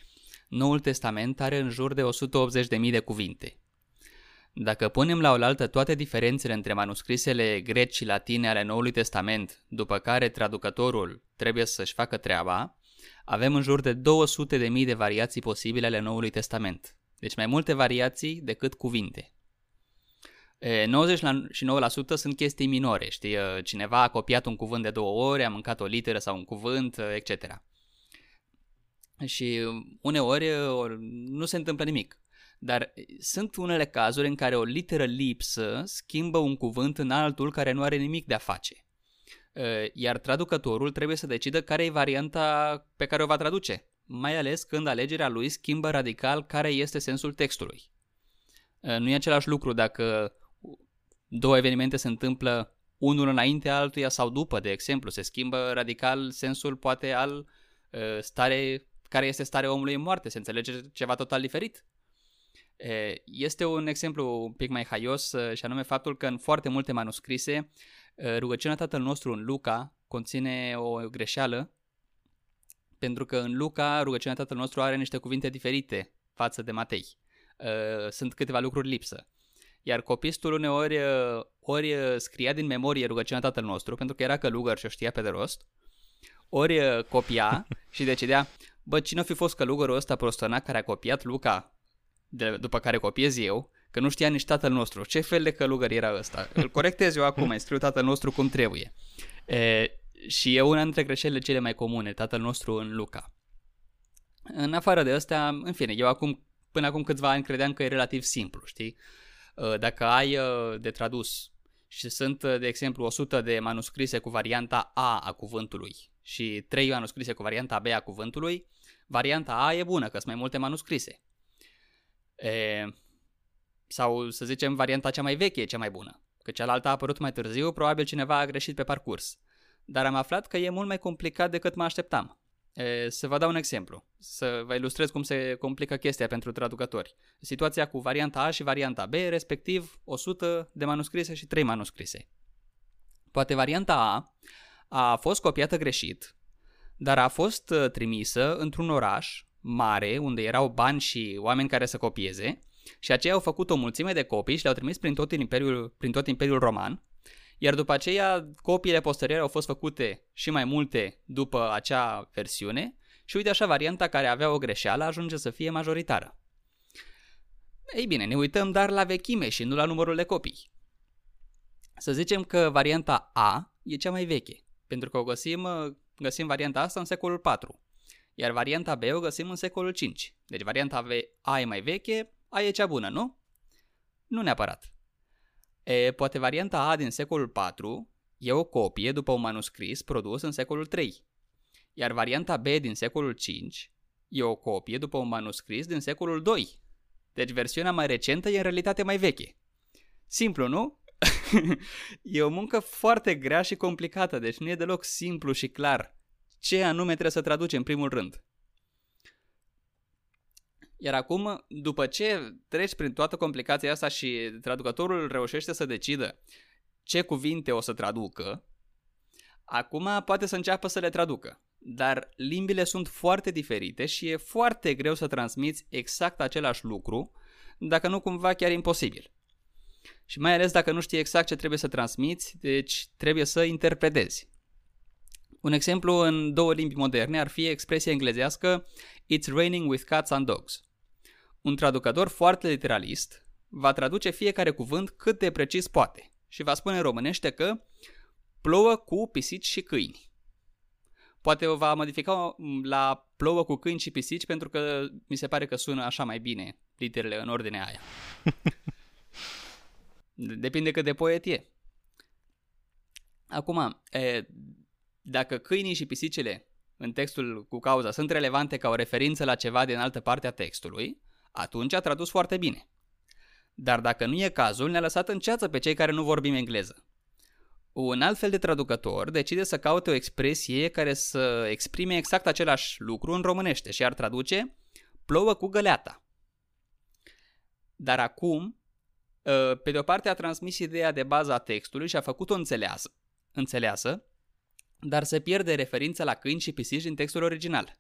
[SPEAKER 3] Noul Testament are în jur de 180.000 de cuvinte. Dacă punem la oaltă toate diferențele între manuscrisele greci și latine ale Noului Testament, după care traducătorul trebuie să-și facă treaba, avem în jur de 200.000 de, de variații posibile ale Noului Testament. Deci mai multe variații decât cuvinte. 99% sunt chestii minore, știi, cineva a copiat un cuvânt de două ori, a mâncat o literă sau un cuvânt, etc. Și uneori nu se întâmplă nimic. Dar sunt unele cazuri în care o literă lipsă schimbă un cuvânt în altul care nu are nimic de a face. Iar traducătorul trebuie să decidă care e varianta pe care o va traduce, mai ales când alegerea lui schimbă radical care este sensul textului. Nu e același lucru dacă două evenimente se întâmplă unul înainte altuia sau după, de exemplu, se schimbă radical sensul poate al stare, care este starea omului în moarte, se înțelege ceva total diferit. Este un exemplu un pic mai haios și anume faptul că în foarte multe manuscrise rugăciunea Tatăl nostru în Luca conține o greșeală pentru că în Luca rugăciunea Tatăl nostru are niște cuvinte diferite față de Matei. Sunt câteva lucruri lipsă. Iar copistul uneori ori scria din memorie rugăciunea Tatăl nostru, pentru că era călugăr și o știa pe de rost, ori copia și decidea, bă, cine o fi fost călugărul ăsta prostănac care a copiat Luca de, după care copiez eu, că nu știa nici tatăl nostru. Ce fel de călugăr era ăsta? Îl corectez eu acum, îi scriu tatăl nostru cum trebuie. E, și e una dintre greșelile cele mai comune, tatăl nostru în Luca. În afară de astea, în fine, eu acum, până acum câțiva ani credeam că e relativ simplu, știi? Dacă ai de tradus și sunt, de exemplu, 100 de manuscrise cu varianta A a cuvântului și 3 manuscrise cu varianta B a cuvântului, varianta A e bună, că sunt mai multe manuscrise. E, sau să zicem varianta cea mai veche e cea mai bună, că cealaltă a apărut mai târziu, probabil cineva a greșit pe parcurs. Dar am aflat că e mult mai complicat decât mă așteptam. E, să vă dau un exemplu, să vă ilustrez cum se complică chestia pentru traducători. Situația cu varianta A și varianta B, respectiv 100 de manuscrise și 3 manuscrise. Poate varianta A a fost copiată greșit, dar a fost uh, trimisă într-un oraș mare, unde erau bani și oameni care să copieze, și aceia au făcut o mulțime de copii și le-au trimis prin tot Imperiul, prin tot Imperiul Roman, iar după aceea copiile posteriore au fost făcute și mai multe după acea versiune și uite așa varianta care avea o greșeală ajunge să fie majoritară. Ei bine, ne uităm dar la vechime și nu la numărul de copii. Să zicem că varianta A e cea mai veche, pentru că o găsim, găsim varianta asta în secolul 4 iar varianta B o găsim în secolul 5. Deci varianta A e mai veche, A e cea bună, nu? Nu neapărat. E, poate varianta A din secolul 4 e o copie după un manuscris produs în secolul 3, iar varianta B din secolul 5 e o copie după un manuscris din secolul 2. Deci versiunea mai recentă e în realitate mai veche. Simplu, nu? e o muncă foarte grea și complicată, deci nu e deloc simplu și clar ce anume trebuie să traduci în primul rând. Iar acum, după ce treci prin toată complicația asta și traducătorul reușește să decidă ce cuvinte o să traducă, acum poate să înceapă să le traducă. Dar limbile sunt foarte diferite și e foarte greu să transmiți exact același lucru, dacă nu cumva chiar imposibil. Și mai ales dacă nu știi exact ce trebuie să transmiți, deci trebuie să interpretezi. Un exemplu în două limbi moderne ar fi expresia englezească It's raining with cats and dogs. Un traducător foarte literalist va traduce fiecare cuvânt cât de precis poate și va spune în românește că plouă cu pisici și câini. Poate o va modifica la plouă cu câini și pisici pentru că mi se pare că sună așa mai bine literele în ordinea aia. Depinde cât de poet e. Acum, e, dacă câinii și pisicile în textul cu cauza sunt relevante ca o referință la ceva din altă parte a textului, atunci a tradus foarte bine. Dar dacă nu e cazul, ne-a lăsat în ceață pe cei care nu vorbim engleză. Un alt fel de traducător decide să caute o expresie care să exprime exact același lucru în românește și ar traduce plouă cu găleata. Dar acum, ă, pe de o parte a transmis ideea de bază a textului și a făcut-o înțeleasă, înțeleasă, dar se pierde referința la câini și pisici din textul original.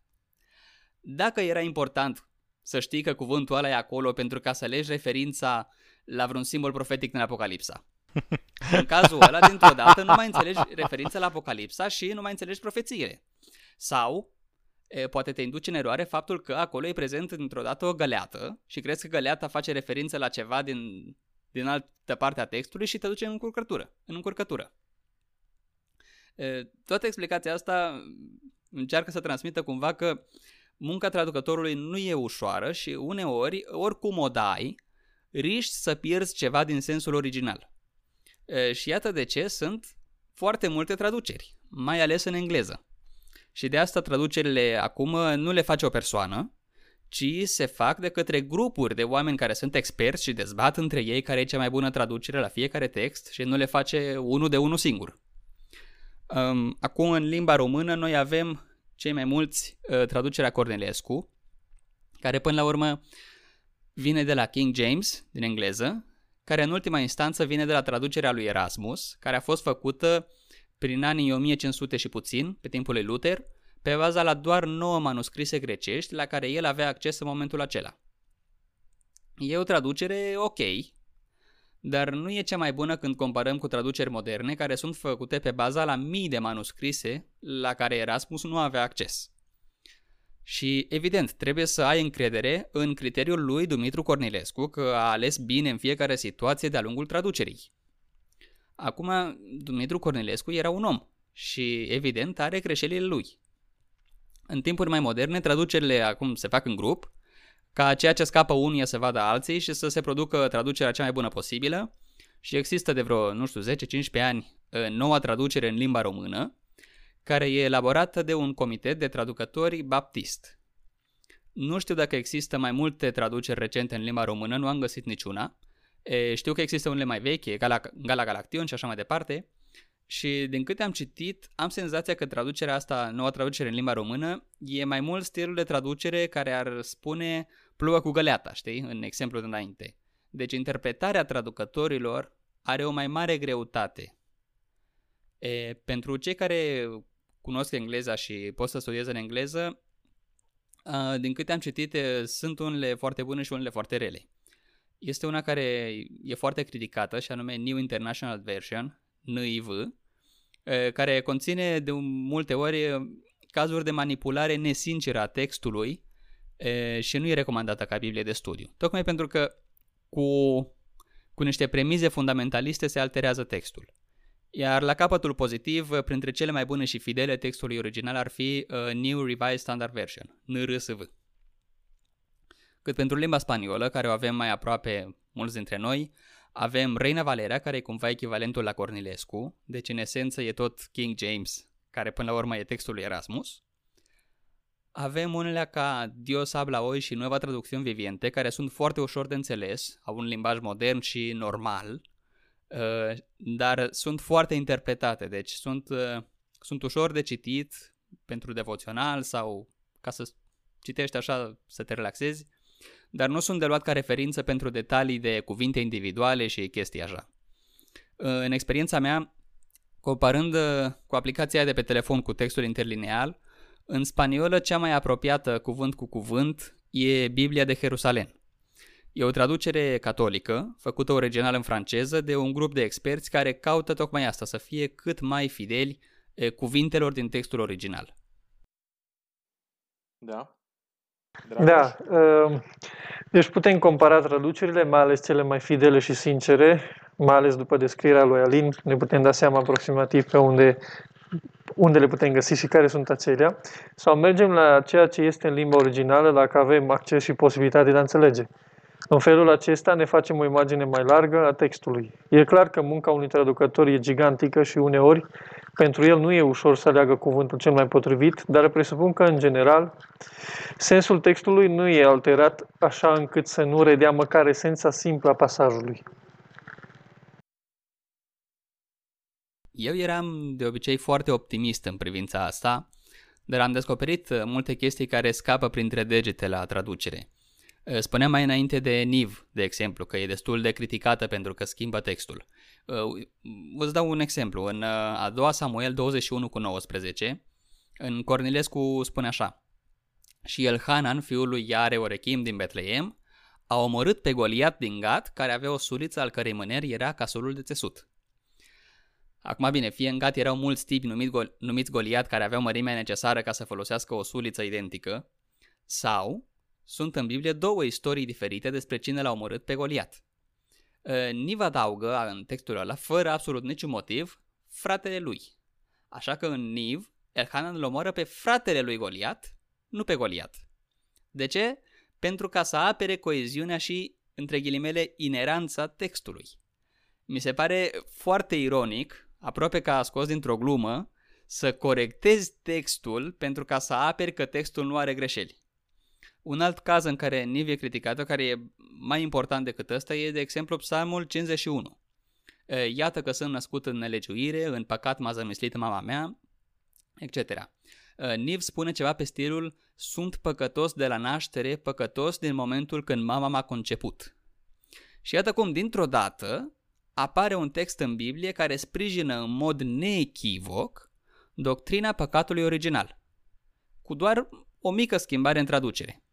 [SPEAKER 3] Dacă era important să știi că cuvântul ăla e acolo pentru ca să legi referința la vreun simbol profetic din Apocalipsa. În cazul ăla, dintr-o dată, nu mai înțelegi referința la Apocalipsa și nu mai înțelegi profețiile. Sau, e, poate te induce în eroare faptul că acolo e prezent dintr-o dată o găleată și crezi că găleata face referință la ceva din, din altă parte a textului și te duce în încurcătură. În încurcătură. E, toată explicația asta încearcă să transmită cumva că munca traducătorului nu e ușoară și uneori, oricum o dai, riști să pierzi ceva din sensul original. E, și iată de ce sunt foarte multe traduceri, mai ales în engleză. Și de asta traducerile acum nu le face o persoană, ci se fac de către grupuri de oameni care sunt experți și dezbat între ei care e cea mai bună traducere la fiecare text și nu le face unul de unul singur. Acum, în limba română, noi avem cei mai mulți uh, traducerea Cornelescu, care până la urmă vine de la King James, din engleză, care în ultima instanță vine de la traducerea lui Erasmus, care a fost făcută prin anii 1500 și puțin, pe timpul lui Luther, pe baza la doar 9 manuscrise grecești la care el avea acces în momentul acela. E o traducere ok, dar nu e cea mai bună când comparăm cu traduceri moderne care sunt făcute pe baza la mii de manuscrise la care Erasmus nu avea acces. Și, evident, trebuie să ai încredere în criteriul lui Dumitru Cornilescu că a ales bine în fiecare situație de-a lungul traducerii. Acum, Dumitru Cornilescu era un om și, evident, are greșelile lui. În timpuri mai moderne, traducerile acum se fac în grup ca ceea ce scapă unuia să vadă alții și să se producă traducerea cea mai bună posibilă. Și există de vreo, nu știu, 10-15 ani noua traducere în limba română, care e elaborată de un comitet de traducători baptist. Nu știu dacă există mai multe traduceri recente în limba română, nu am găsit niciuna. E, știu că există unele mai vechi, Gala, Gala Galaction și așa mai departe. Și din câte am citit, am senzația că traducerea asta, noua traducere în limba română, e mai mult stilul de traducere care ar spune plouă cu găleata, știi, în exemplu de înainte. Deci interpretarea traducătorilor are o mai mare greutate. E, pentru cei care cunosc engleza și pot să studieze în engleză, a, din câte am citit, sunt unele foarte bune și unele foarte rele. Este una care e foarte criticată și anume New International Version, NIV, care conține de multe ori cazuri de manipulare nesinceră a textului și nu e recomandată ca Biblie de studiu. Tocmai pentru că cu, cu niște premize fundamentaliste se alterează textul. Iar la capătul pozitiv, printre cele mai bune și fidele textului original ar fi uh, New Revised Standard Version, NRSV. Cât pentru limba spaniolă, care o avem mai aproape mulți dintre noi, avem Reina Valeria, care e cumva echivalentul la Cornilescu, deci în esență e tot King James, care până la urmă e textul lui Erasmus. Avem unele ca Dios habla hoy și Nueva Traducción Viviente, care sunt foarte ușor de înțeles, au un limbaj modern și normal, uh, dar sunt foarte interpretate, deci sunt, uh, sunt ușor de citit pentru devoțional sau ca să citești așa să te relaxezi dar nu sunt de luat ca referință pentru detalii de cuvinte individuale și chestii așa. În experiența mea, comparând uh, cu aplicația de pe telefon cu textul interlineal, în spaniolă cea mai apropiată cuvânt cu cuvânt e Biblia de Jerusalem. E o traducere catolică, făcută original în franceză de un grup de experți care caută tocmai asta, să fie cât mai fideli cuvintelor din textul original.
[SPEAKER 1] Da.
[SPEAKER 4] Dragoș. Da. Ehm, deci putem compara traducerile, mai ales cele mai fidele și sincere, mai ales după descrierea lui Alin, ne putem da seama aproximativ pe unde unde le putem găsi și care sunt acelea, sau mergem la ceea ce este în limba originală, dacă avem acces și posibilitate de a înțelege. În felul acesta ne facem o imagine mai largă a textului. E clar că munca unui traducător e gigantică și uneori pentru el nu e ușor să aleagă cuvântul cel mai potrivit, dar presupun că, în general, sensul textului nu e alterat așa încât să nu redea măcar esența simplă a pasajului.
[SPEAKER 3] Eu eram de obicei foarte optimist în privința asta, dar am descoperit multe chestii care scapă printre degete la traducere. Spuneam mai înainte de Niv, de exemplu, că e destul de criticată pentru că schimbă textul. Vă dau un exemplu. În a doua Samuel 21 cu 19, în Cornilescu spune așa. Și el Hanan, fiul lui Iare Orechim din Betleem, a omorât pe Goliat din Gat, care avea o suliță al cărei mâner era ca solul de țesut. Acum bine, fie în Gat erau mulți tipi numit Gol- numiți Goliat care aveau mărimea necesară ca să folosească o suliță identică, sau sunt în Biblie două istorii diferite despre cine l-a omorât pe Goliat. Niv adaugă în textul ăla, fără absolut niciun motiv, fratele lui. Așa că în Niv, Elhanan îl omoară pe fratele lui Goliat, nu pe Goliat. De ce? Pentru ca să apere coeziunea și, între ghilimele, ineranța textului. Mi se pare foarte ironic, aproape ca a scos dintr-o glumă, să corectezi textul pentru ca să aperi că textul nu are greșeli. Un alt caz în care Niv e criticată, care e mai important decât ăsta, e de exemplu Psalmul 51. Iată că sunt născut în nelegiuire, în păcat m-a zămislit mama mea, etc. Niv spune ceva pe stilul Sunt păcătos de la naștere, păcătos din momentul când mama m-a conceput. Și iată cum, dintr-o dată, apare un text în Biblie care sprijină în mod neechivoc doctrina păcatului original, cu doar o mică schimbare în traducere.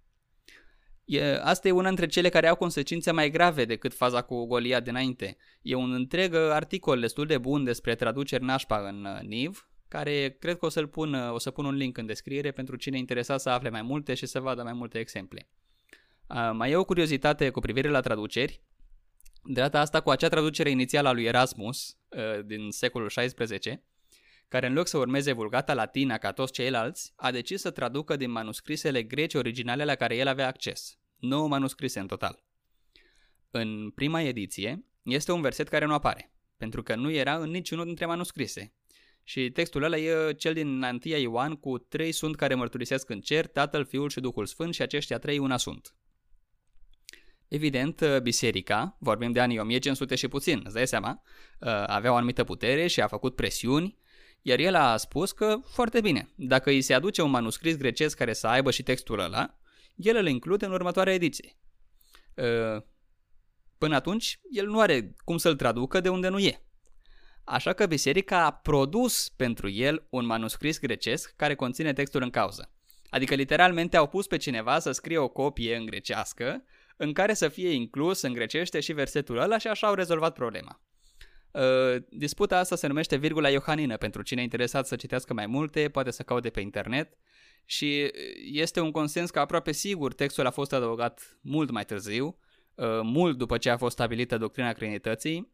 [SPEAKER 3] E, asta e una dintre cele care au consecințe mai grave decât faza cu Golia dinainte. E un întreg articol destul de bun despre traduceri nașpa în uh, NIV, care cred că o să-l pun, uh, o să pun un link în descriere pentru cine interesat să afle mai multe și să vadă mai multe exemple. Uh, mai e o curiozitate cu privire la traduceri. De data asta cu acea traducere inițială a lui Erasmus uh, din secolul XVI, care în loc să urmeze vulgata latina ca toți ceilalți, a decis să traducă din manuscrisele greci originale la care el avea acces. 9 manuscrise în total. În prima ediție este un verset care nu apare, pentru că nu era în niciunul dintre manuscrise. Și textul ăla e cel din Antia Ioan cu trei sunt care mărturisesc în cer, Tatăl, Fiul și Duhul Sfânt și aceștia trei una sunt. Evident, biserica, vorbim de anii 1500 și puțin, îți dai seama, avea o anumită putere și a făcut presiuni iar el a spus că, foarte bine, dacă îi se aduce un manuscris grecesc care să aibă și textul ăla, el îl include în următoarea ediție. Ă, până atunci, el nu are cum să-l traducă de unde nu e. Așa că biserica a produs pentru el un manuscris grecesc care conține textul în cauză. Adică literalmente au pus pe cineva să scrie o copie în grecească în care să fie inclus în grecește și versetul ăla și așa au rezolvat problema. Uh, disputa asta se numește virgula iohanină. Pentru cine e interesat să citească mai multe, poate să caute pe internet. Și este un consens că aproape sigur textul a fost adăugat mult mai târziu, uh, mult după ce a fost stabilită doctrina Trinității,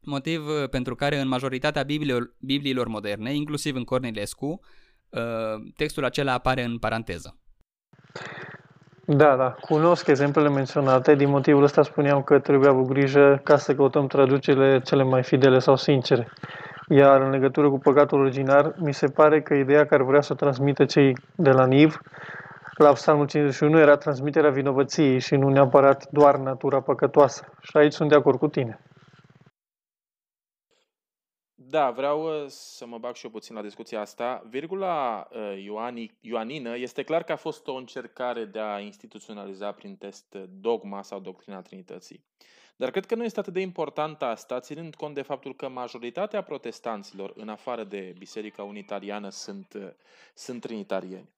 [SPEAKER 3] motiv uh, pentru care în majoritatea bibliilor, bibliilor moderne, inclusiv în Cornilescu, textul acela apare în paranteză.
[SPEAKER 4] Da, da, cunosc exemplele menționate, din motivul ăsta spuneam că trebuie avut grijă ca să căutăm traducerile cele mai fidele sau sincere. Iar în legătură cu păcatul originar, mi se pare că ideea care vrea să transmită cei de la NIV la Psalmul 51 era transmiterea vinovăției și nu neapărat doar natura păcătoasă. Și aici sunt de acord cu tine.
[SPEAKER 1] Da, vreau uh, să mă bag și eu puțin la discuția asta. Virgula uh, Ioani, Ioanină este clar că a fost o încercare de a instituționaliza prin test dogma sau doctrina Trinității. Dar cred că nu este atât de important asta, ținând cont de faptul că majoritatea protestanților, în afară de Biserica Unitariană, sunt, uh, sunt trinitarieni.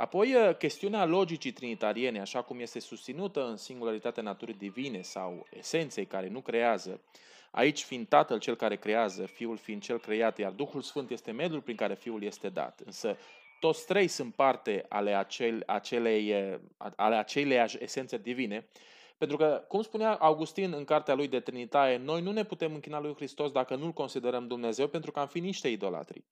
[SPEAKER 1] Apoi, chestiunea logicii trinitariene, așa cum este susținută în singuralitatea naturii divine sau esenței care nu creează, Aici fiind Tatăl cel care creează, Fiul fiind cel creat, iar Duhul Sfânt este mediul prin care Fiul este dat. Însă toți trei sunt parte ale, acel, acelei, ale aceleiași esențe divine, Pentru că, cum spunea Augustin în cartea lui de Trinitate, noi nu ne putem închina lui Hristos dacă nu-L considerăm Dumnezeu, pentru că am fi niște idolatri.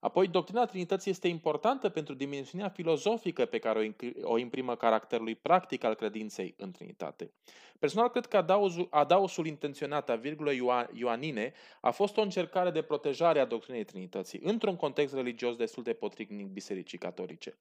[SPEAKER 1] Apoi, doctrina Trinității este importantă pentru dimensiunea filozofică pe care o imprimă caracterului practic al credinței în Trinitate. Personal, cred că adausul, adausul intenționat a virgulei ioanine a fost o încercare de protejare a doctrinei Trinității, într-un context religios destul de potrivnic bisericii catolice.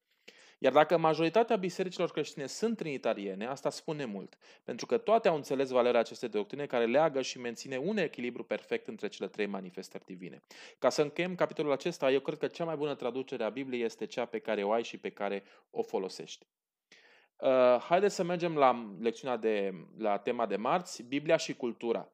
[SPEAKER 1] Iar dacă majoritatea bisericilor creștine sunt trinitariene, asta spune mult, pentru că toate au înțeles valoarea acestei doctrine care leagă și menține un echilibru perfect între cele trei manifestări divine. Ca să încheiem capitolul acesta, eu cred că cea mai bună traducere a Bibliei este cea pe care o ai și pe care o folosești. Uh, haideți să mergem la lecțiunea de, la tema de marți, Biblia și cultura.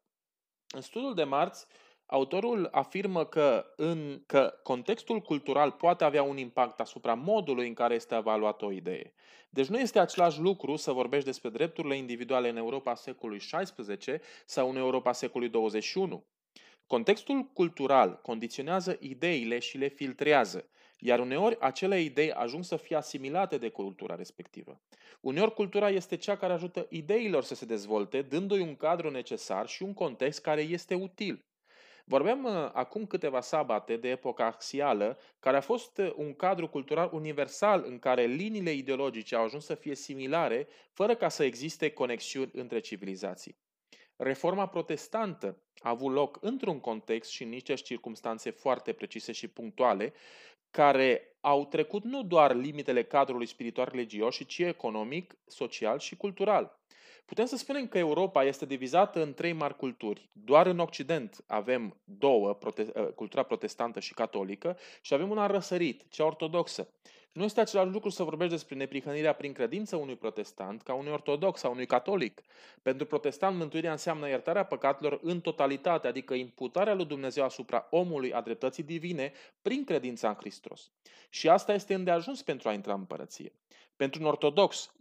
[SPEAKER 1] În studiul de marți, Autorul afirmă că, în, că contextul cultural poate avea un impact asupra modului în care este evaluată o idee. Deci nu este același lucru să vorbești despre drepturile individuale în Europa secolului XVI sau în Europa secolului 21. Contextul cultural condiționează ideile și le filtrează, iar uneori acele idei ajung să fie asimilate de cultura respectivă. Uneori cultura este cea care ajută ideilor să se dezvolte, dându-i un cadru necesar și un context care este util. Vorbeam uh, acum câteva sabate de epoca axială, care a fost uh, un cadru cultural universal în care liniile ideologice au ajuns să fie similare, fără ca să existe conexiuni între civilizații. Reforma protestantă a avut loc într-un context și în niște circunstanțe foarte precise și punctuale, care au trecut nu doar limitele cadrului spiritual religios, ci economic, social și cultural. Putem să spunem că Europa este divizată în trei mari culturi. Doar în Occident avem două, prote- uh, cultura protestantă și catolică, și avem una răsărit, cea ortodoxă. Nu este același lucru să vorbești despre neprihănirea prin credință unui protestant ca unui ortodox sau unui catolic. Pentru protestant, mântuirea înseamnă iertarea păcatelor în totalitate, adică imputarea lui Dumnezeu asupra omului a dreptății divine prin credința în Hristos. Și asta este îndeajuns pentru a intra în împărăție. Pentru un ortodox,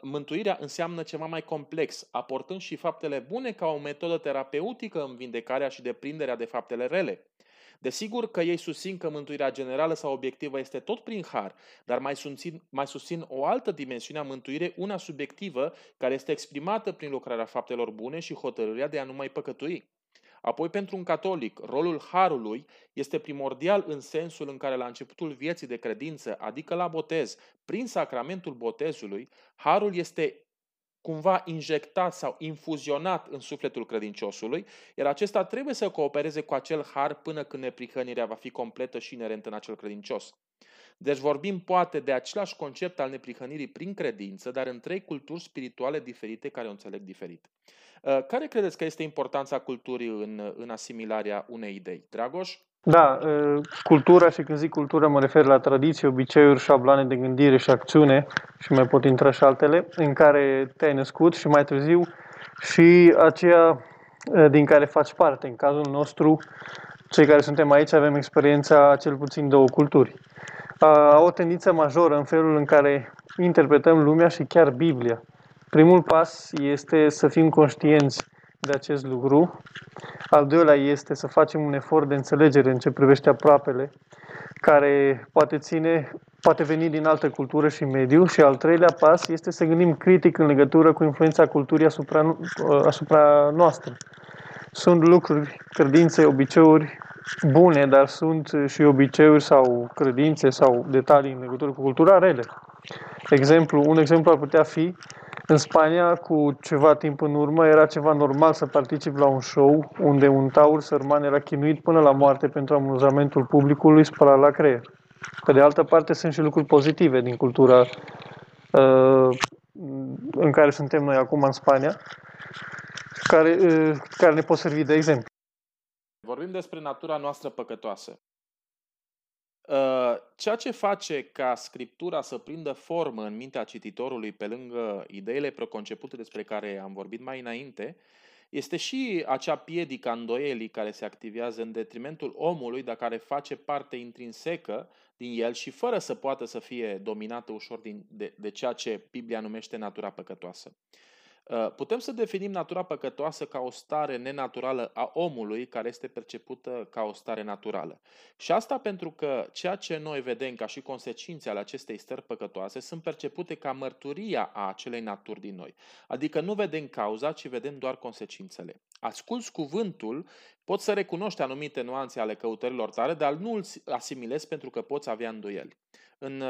[SPEAKER 1] mântuirea înseamnă ceva mai complex, aportând și faptele bune ca o metodă terapeutică în vindecarea și deprinderea de faptele rele. Desigur că ei susțin că mântuirea generală sau obiectivă este tot prin har, dar mai susțin, mai susțin o altă dimensiune a mântuire, una subiectivă, care este exprimată prin lucrarea faptelor bune și hotărârea de a nu mai păcătui. Apoi, pentru un catolic, rolul harului este primordial în sensul în care la începutul vieții de credință, adică la botez, prin sacramentul botezului, harul este cumva injectat sau infuzionat în sufletul credinciosului, iar acesta trebuie să coopereze cu acel har până când neprihănirea va fi completă și inerentă în acel credincios. Deci vorbim poate de același concept al neprihănirii prin credință, dar în trei culturi spirituale diferite care o înțeleg diferit. Uh, care credeți că este importanța culturii în, în asimilarea unei idei? Dragoș?
[SPEAKER 4] Da, uh, cultura și când zic cultură mă refer la tradiții, obiceiuri, șabloane de gândire și acțiune și mai pot intra și altele, în care te-ai născut și mai târziu și aceea uh, din care faci parte. În cazul nostru, cei care suntem aici avem experiența cel puțin două culturi. Au o tendință majoră în felul în care interpretăm lumea și chiar Biblia. Primul pas este să fim conștienți de acest lucru. Al doilea este să facem un efort de înțelegere în ce privește aproapele, care poate ține, poate veni din altă cultură și mediu. Și al treilea pas este să gândim critic în legătură cu influența culturii asupra, asupra noastră. Sunt lucruri, credințe, obiceiuri bune, dar sunt și obiceiuri sau credințe sau detalii în legătură cu cultura rele. Exemplu, un exemplu ar putea fi în Spania, cu ceva timp în urmă, era ceva normal să particip la un show unde un taur sărman era chinuit până la moarte pentru amuzamentul publicului spălat la creier. Pe de altă parte, sunt și lucruri pozitive din cultura uh, în care suntem noi acum în Spania, care, uh, care ne pot servi de exemplu.
[SPEAKER 1] Vorbim despre natura noastră păcătoasă. Uh, ceea ce face ca scriptura să prindă formă în mintea cititorului pe lângă ideile preconcepute despre care am vorbit mai înainte, este și acea piedică a îndoielii care se activează în detrimentul omului, dar care face parte intrinsecă din el și fără să poată să fie dominată ușor din, de, de ceea ce Biblia numește natura păcătoasă. Uh, putem să definim natura păcătoasă ca o stare nenaturală a omului care este percepută ca o stare naturală. Și asta pentru că ceea ce noi vedem ca și consecințe ale acestei stări păcătoase sunt percepute ca mărturia a acelei naturi din noi. Adică nu vedem cauza, ci vedem doar consecințele. Asculți cuvântul, poți să recunoști anumite nuanțe ale căutărilor tale, dar nu îl asimilezi pentru că poți avea îndoieli. În,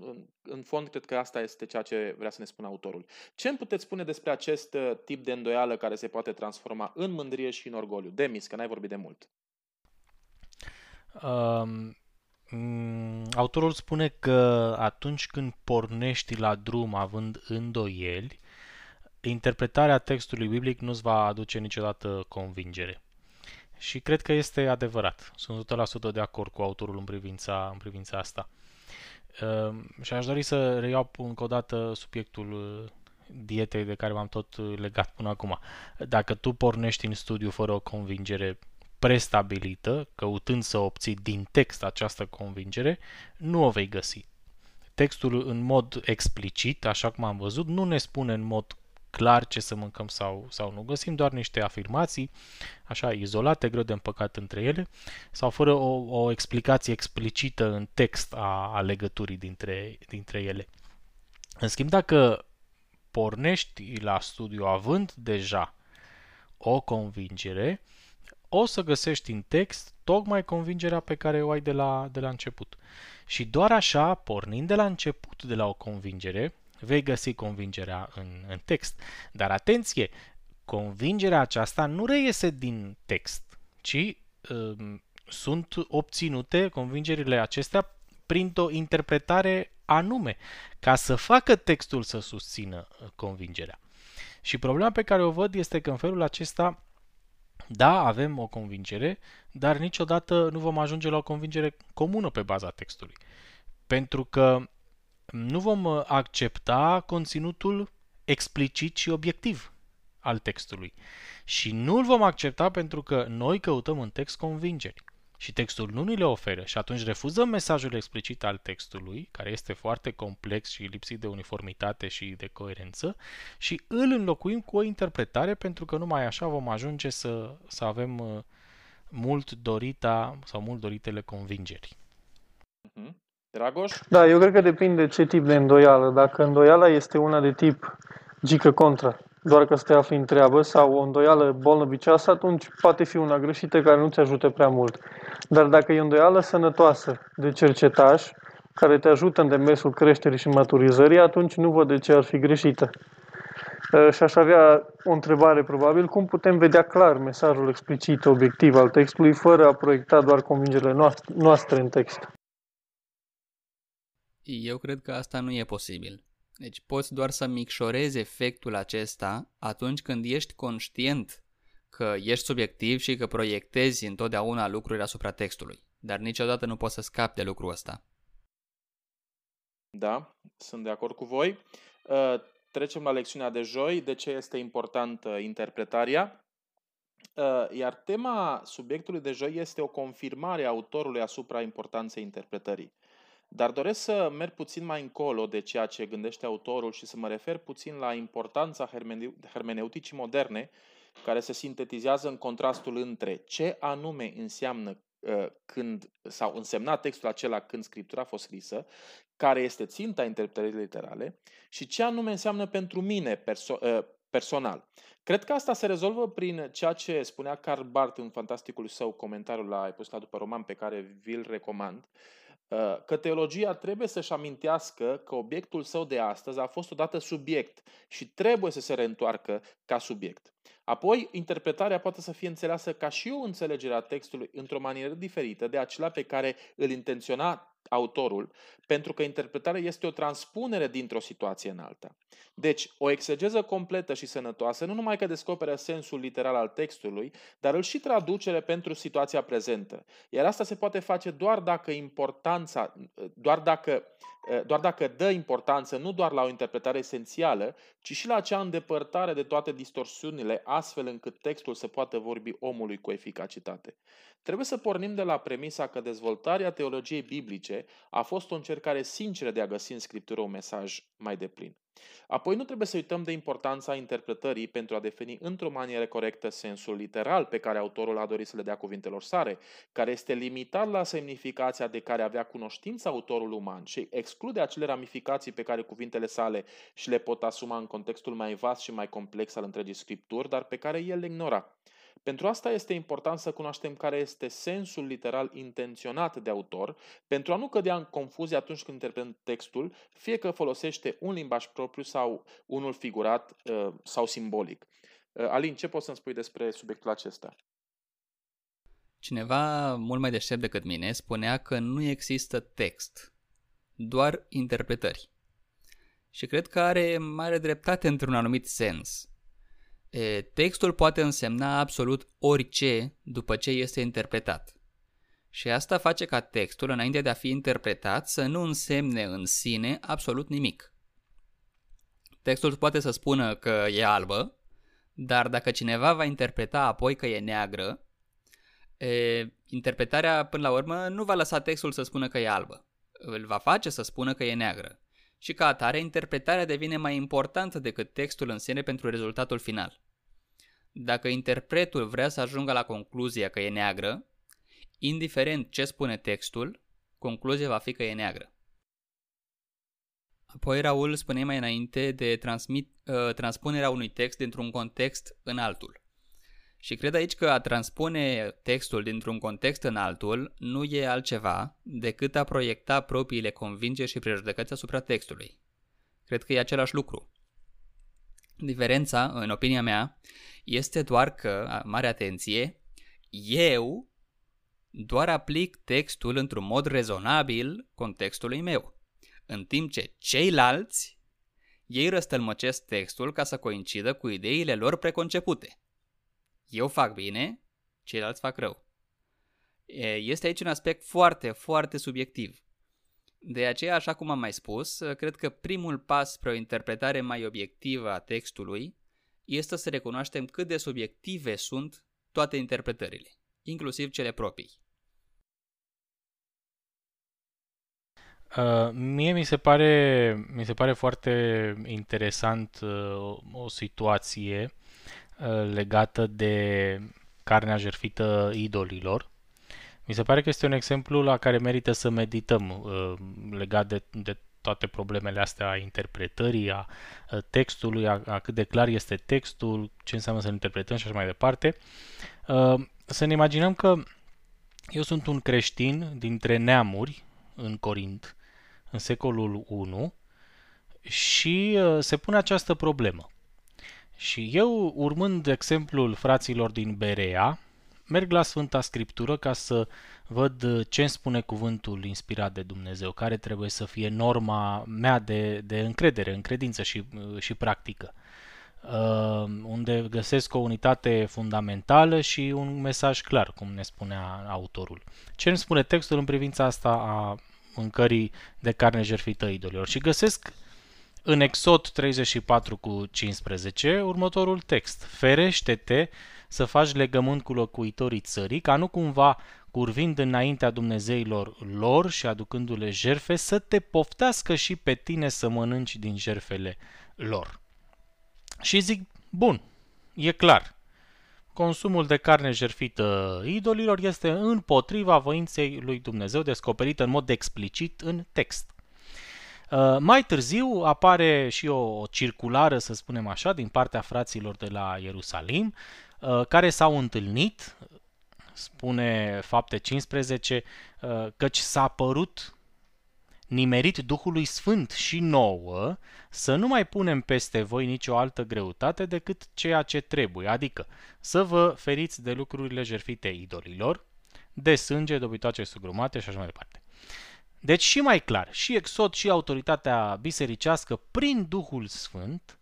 [SPEAKER 1] în, în fond, cred că asta este ceea ce vrea să ne spună autorul. Ce îmi puteți spune despre acest uh, tip de îndoială care se poate transforma în mândrie și în orgoliu? Demis, că n-ai vorbit de mult.
[SPEAKER 2] Um, autorul spune că atunci când pornești la drum având îndoieli, interpretarea textului biblic nu-ți va aduce niciodată convingere. Și cred că este adevărat. Sunt 100% de acord cu autorul în privința, în privința asta. Uh, și aș dori să reiau încă o dată subiectul uh, dietei de care m-am tot uh, legat până acum. Dacă tu pornești în studiu fără o convingere prestabilită, căutând să obții din text această convingere, nu o vei găsi. Textul în mod explicit, așa cum am văzut, nu ne spune în mod clar ce să mâncăm sau, sau nu. Găsim doar niște afirmații, așa, izolate, greu de împăcat între ele, sau fără o, o explicație explicită în text a, a legăturii dintre, dintre ele. În schimb, dacă pornești la studiu având deja o convingere, o să găsești în text tocmai convingerea pe care o ai de la, de la început. Și doar așa, pornind de la început de la o convingere, vei găsi convingerea în, în text. Dar atenție, convingerea aceasta nu reiese din text, ci um, sunt obținute convingerile acestea printr-o interpretare anume, ca să facă textul să susțină uh, convingerea. Și problema pe care o văd este că în felul acesta, da, avem o convingere, dar niciodată nu vom ajunge la o convingere comună pe baza textului. Pentru că nu vom uh, accepta conținutul explicit și obiectiv al textului. Și nu îl vom accepta pentru că noi căutăm în text convingeri. Și textul nu ni le oferă și atunci refuzăm mesajul explicit al textului, care este foarte complex și lipsit de uniformitate și de coerență, și îl înlocuim cu o interpretare pentru că numai așa vom ajunge să, să avem uh, mult dorita sau mult doritele convingeri.
[SPEAKER 1] Uh-huh. Dragoș?
[SPEAKER 4] Da, eu cred că depinde ce tip de îndoială. Dacă îndoiala este una de tip gică contra, doar că să te afli în treabă, sau o îndoială bolnăvicioasă, atunci poate fi una greșită care nu ți ajută prea mult. Dar dacă e o îndoială sănătoasă de cercetaș, care te ajută în demersul creșterii și maturizării, atunci nu văd de ce ar fi greșită. Și aș avea o întrebare probabil, cum putem vedea clar mesajul explicit, obiectiv al textului, fără a proiecta doar convingerile noastre în text?
[SPEAKER 3] Eu cred că asta nu e posibil. Deci poți doar să micșorezi efectul acesta atunci când ești conștient că ești subiectiv și că proiectezi întotdeauna lucruri asupra textului. Dar niciodată nu poți să scapi de lucrul ăsta.
[SPEAKER 1] Da, sunt de acord cu voi. Uh, trecem la lecțiunea de joi, de ce este importantă interpretarea. Uh, iar tema subiectului de joi este o confirmare a autorului asupra importanței interpretării. Dar doresc să merg puțin mai încolo de ceea ce gândește autorul și să mă refer puțin la importanța hermeneuticii moderne, care se sintetizează în contrastul între ce anume înseamnă uh, când sau însemna textul acela când scriptura a fost scrisă, care este ținta interpretării literale și ce anume înseamnă pentru mine perso- uh, personal. Cred că asta se rezolvă prin ceea ce spunea Karl Barth în fantasticul său comentariu la Epistola după roman pe care vi-l recomand, Uh, că teologia trebuie să-și amintească că obiectul său de astăzi a fost odată subiect și trebuie să se reîntoarcă ca subiect. Apoi, interpretarea poate să fie înțeleasă ca și o înțelegere a textului într-o manieră diferită de acela pe care îl intenționa autorul, pentru că interpretarea este o transpunere dintr-o situație în alta. Deci, o exegeză completă și sănătoasă nu numai că descoperă sensul literal al textului, dar îl și traducere pentru situația prezentă. Iar asta se poate face doar dacă importanța, doar dacă, doar dacă dă importanță nu doar la o interpretare esențială, ci și la acea îndepărtare de toate distorsiunile, astfel încât textul să poată vorbi omului cu eficacitate. Trebuie să pornim de la premisa că dezvoltarea teologiei biblice greșite, a fost o încercare sinceră de a găsi în Scriptură un mesaj mai deplin. Apoi nu trebuie să uităm de importanța interpretării pentru a defini într-o manieră corectă sensul literal pe care autorul a dorit să le dea cuvintelor sare, care este limitat la semnificația de care avea cunoștință autorul uman și exclude acele ramificații pe care cuvintele sale și le pot asuma în contextul mai vast și mai complex al întregii scripturi, dar pe care el le ignora. Pentru asta este important să cunoaștem care este sensul literal intenționat de autor, pentru a nu cădea în confuzie atunci când interpretăm textul, fie că folosește un limbaj propriu sau unul figurat uh, sau simbolic. Uh, Alin, ce poți să-mi spui despre subiectul acesta?
[SPEAKER 3] Cineva mult mai deștept decât mine spunea că nu există text, doar interpretări. Și cred că are mare dreptate într-un anumit sens. E, textul poate însemna absolut orice după ce este interpretat. Și asta face ca textul, înainte de a fi interpretat, să nu însemne în sine absolut nimic. Textul poate să spună că e albă, dar dacă cineva va interpreta apoi că e neagră, e, interpretarea până la urmă nu va lăsa textul să spună că e albă. Îl va face să spună că e neagră și ca atare interpretarea devine mai importantă decât textul în sine pentru rezultatul final. Dacă interpretul vrea să ajungă la concluzia că e neagră, indiferent ce spune textul, concluzia va fi că e neagră. Apoi Raul spune mai înainte de transmit, uh, transpunerea unui text dintr-un context în altul. Și cred aici că a transpune textul dintr-un context în altul nu e altceva decât a proiecta propriile convingeri și prejudecăți asupra textului. Cred că e același lucru. Diferența, în opinia mea, este doar că, mare atenție, eu doar aplic textul într-un mod rezonabil contextului meu, în timp ce ceilalți, ei răstălmăcesc textul ca să coincidă cu ideile lor preconcepute. Eu fac bine, ceilalți fac rău. Este aici un aspect foarte, foarte subiectiv. De aceea, așa cum am mai spus, cred că primul pas spre o interpretare mai obiectivă a textului este să recunoaștem cât de subiective sunt toate interpretările, inclusiv cele proprii.
[SPEAKER 2] Uh, mie mi se pare, mi se pare foarte interesant uh, o situație uh, legată de carnea jertfită idolilor. Mi se pare că este un exemplu la care merită să medităm uh, legat de, de toate problemele astea a interpretării, a textului, a, a cât de clar este textul, ce înseamnă să-l interpretăm și așa mai departe. Să ne imaginăm că eu sunt un creștin dintre neamuri în Corint, în secolul 1, și se pune această problemă. Și eu, urmând exemplul fraților din Berea, merg la Sfânta Scriptură ca să văd uh, ce îmi spune cuvântul inspirat de Dumnezeu, care trebuie să fie norma mea de, de încredere, în credință și, uh, și practică. Uh, unde găsesc o unitate fundamentală și un mesaj clar, cum ne spunea autorul. Ce îmi spune textul în privința asta a mâncării de carne jertfită idolilor? Și găsesc în Exod 34 cu 15 următorul text. Ferește-te să faci legământ cu locuitorii țării, ca nu cumva curvind înaintea Dumnezeilor lor și aducându-le jerfe, să te poftească și pe tine să mănânci din jerfele lor. Și zic, bun, e clar, consumul de carne jerfită idolilor este împotriva voinței lui Dumnezeu, descoperită în mod explicit în text. Uh, mai târziu apare și o circulară, să spunem așa, din partea fraților de la Ierusalim, uh, care s-au întâlnit spune fapte 15, uh, căci s-a părut nimerit Duhului Sfânt și nouă să nu mai punem peste voi nicio altă greutate decât ceea ce trebuie, adică să vă feriți de lucrurile jerfite idolilor, de sânge, dobitoace sugrumate și așa mai departe. Deci și mai clar, și Exod și autoritatea bisericească prin Duhul Sfânt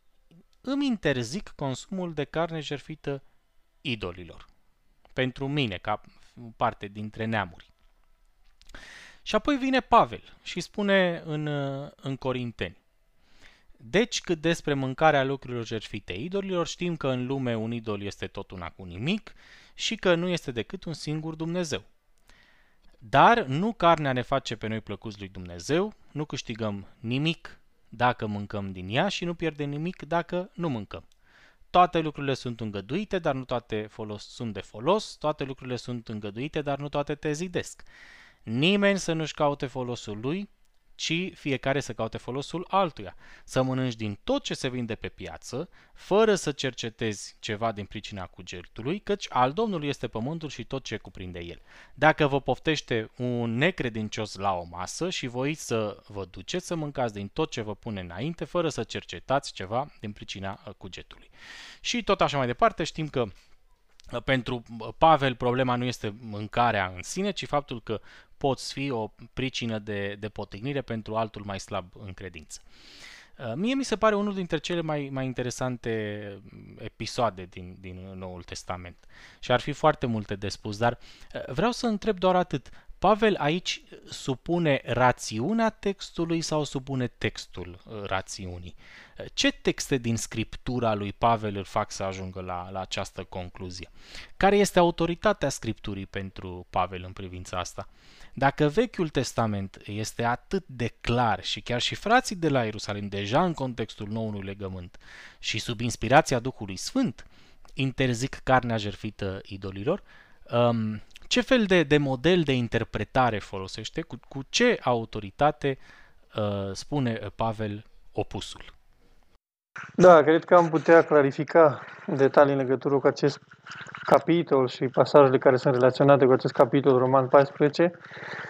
[SPEAKER 2] îmi interzic consumul de carne jerfită idolilor pentru mine, ca parte dintre neamuri. Și apoi vine Pavel și spune în, în Corinteni. Deci cât despre mâncarea lucrurilor jertfite idolilor, știm că în lume un idol este tot una cu nimic și că nu este decât un singur Dumnezeu. Dar nu carnea ne face pe noi plăcuți lui Dumnezeu, nu câștigăm nimic dacă mâncăm din ea și nu pierdem nimic dacă nu mâncăm. Toate lucrurile sunt îngăduite, dar nu toate folos, sunt de folos, toate lucrurile sunt îngăduite, dar nu toate te zidesc. Nimeni să nu-și caute folosul lui, ci fiecare să caute folosul altuia. Să mănânci din tot ce se vinde pe piață, fără să cercetezi ceva din pricina cugetului, căci al Domnului este pământul și tot ce cuprinde el. Dacă vă poftește un necredincios la o masă și voi să vă duceți să mâncați din tot ce vă pune înainte, fără să cercetați ceva din pricina uh, cugetului. Și tot așa mai departe, știm că uh, pentru Pavel problema nu este mâncarea în sine, ci faptul că poți fi o pricină de, de potignire pentru altul mai slab în credință. Uh, mie mi se pare unul dintre cele mai, mai interesante episoade din, din Noul Testament și ar fi foarte multe de spus, dar uh, vreau să întreb doar atât. Pavel aici supune rațiunea textului sau supune textul uh, rațiunii? Ce texte din scriptura lui Pavel îl fac să ajungă la, la această concluzie? Care este autoritatea scripturii pentru Pavel în privința asta? Dacă Vechiul Testament este atât de clar și chiar și frații de la Ierusalim, deja în contextul noului legământ și sub inspirația Duhului Sfânt, interzic carnea jertfită idolilor, um, ce fel de, de model de interpretare folosește, cu, cu ce autoritate uh, spune Pavel opusul?
[SPEAKER 4] Da, cred că am putea clarifica detalii în legătură cu acest capitol și pasajele care sunt relaționate cu acest capitol Roman 14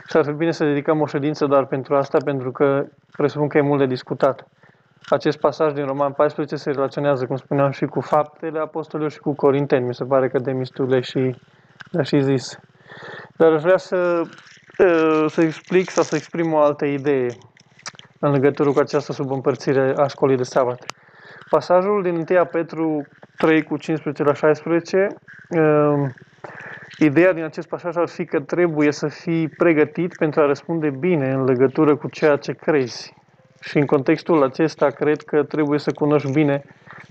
[SPEAKER 4] și ar fi bine să dedicăm o ședință doar pentru asta, pentru că presupun că e mult de discutat. Acest pasaj din Roman 14 se relaționează, cum spuneam, și cu faptele apostolilor și cu Corinteni. Mi se pare că Demis tu le și, le și zis. Dar aș vrea să, să explic sau să exprim o altă idee în legătură cu această subîmpărțire a școlii de sabat. Pasajul din 1 Petru 3 cu 15 la 16, uh, ideea din acest pasaj ar fi că trebuie să fii pregătit pentru a răspunde bine în legătură cu ceea ce crezi. Și în contextul acesta cred că trebuie să cunoști bine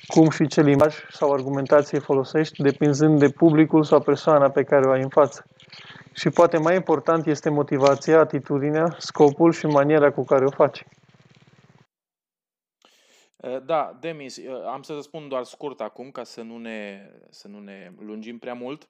[SPEAKER 4] cum și ce limbaj sau argumentație folosești, depinzând de publicul sau persoana pe care o ai în față. Și poate mai important este motivația, atitudinea, scopul și maniera cu care o faci.
[SPEAKER 1] Eh, da, Demis, eh, am să răspund doar scurt acum ca să nu ne, să nu ne lungim prea mult.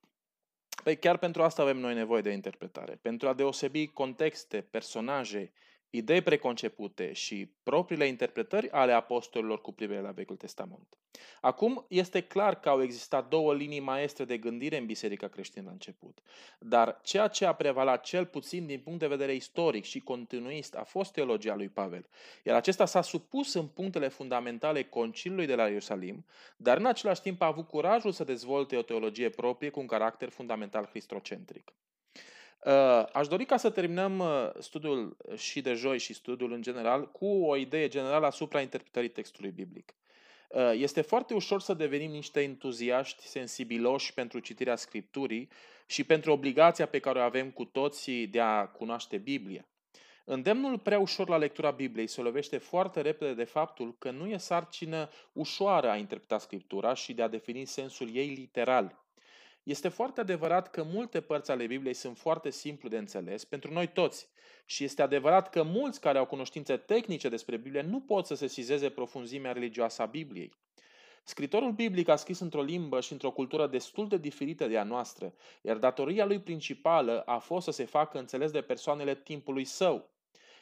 [SPEAKER 1] Păi chiar pentru asta avem noi nevoie de interpretare. Pentru a deosebi contexte, personaje, idei preconcepute și propriile interpretări ale apostolilor cu privire la Vechiul Testament. Acum, este clar că au existat două linii maestre de gândire în Biserica creștină la început, dar ceea ce a prevalat cel puțin din punct de vedere istoric și continuist a fost teologia lui Pavel, iar acesta s-a supus în punctele fundamentale concilului de la Ierusalim, dar în același timp a avut curajul să dezvolte o teologie proprie cu un caracter fundamental christocentric. Uh, aș dori ca să terminăm uh, studiul și de joi și studiul în general cu o idee generală asupra interpretării textului biblic. Uh, este foarte ușor să devenim niște entuziaști sensibiloși pentru citirea Scripturii și pentru obligația pe care o avem cu toții de a cunoaște Biblia. Îndemnul prea ușor la lectura Bibliei se lovește foarte repede de faptul că nu e sarcină ușoară a interpreta Scriptura și de a defini sensul ei literal. Este foarte adevărat că multe părți ale Bibliei sunt foarte simplu de înțeles pentru noi toți și este adevărat că mulți care au cunoștințe tehnice despre Biblie nu pot să se sizeze profunzimea religioasă a Bibliei. Scritorul biblic a scris într-o limbă și într-o cultură destul de diferită de a noastră, iar datoria lui principală a fost să se facă înțeles de persoanele timpului său.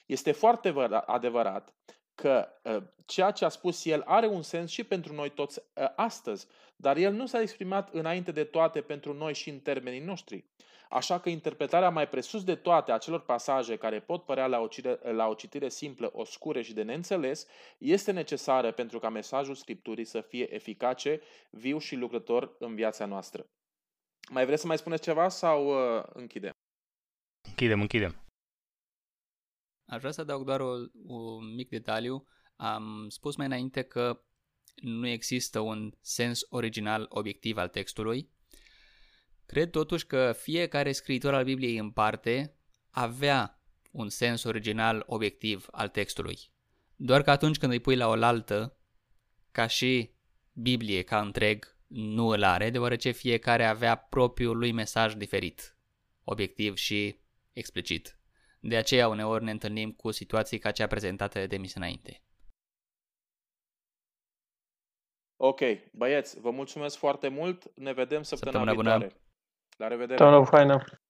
[SPEAKER 1] Este foarte adevărat că ă, ceea ce a spus el are un sens și pentru noi toți ă, astăzi, dar el nu s-a exprimat înainte de toate pentru noi și în termenii noștri. Așa că interpretarea mai presus de toate a celor pasaje care pot părea la o, citire, la o citire simplă, oscure și de neînțeles, este necesară pentru ca mesajul Scripturii să fie eficace, viu și lucrător în viața noastră. Mai vreți să mai spuneți ceva sau uh, închidem?
[SPEAKER 2] Închidem, închidem.
[SPEAKER 3] Aș vrea să adaug doar un mic detaliu. Am spus mai înainte că nu există un sens original obiectiv al textului. Cred totuși că fiecare scriitor al Bibliei în parte avea un sens original obiectiv al textului. Doar că atunci când îi pui la oaltă, ca și Biblie ca întreg, nu îl are, deoarece fiecare avea propriul lui mesaj diferit, obiectiv și explicit. De aceea uneori ne întâlnim cu situații ca cea prezentată de mis înainte.
[SPEAKER 1] Ok, băieți, vă mulțumesc foarte mult. Ne vedem săptămâna,
[SPEAKER 3] Săptămâna bună.
[SPEAKER 1] viitoare. La revedere!
[SPEAKER 4] Săptămână faină.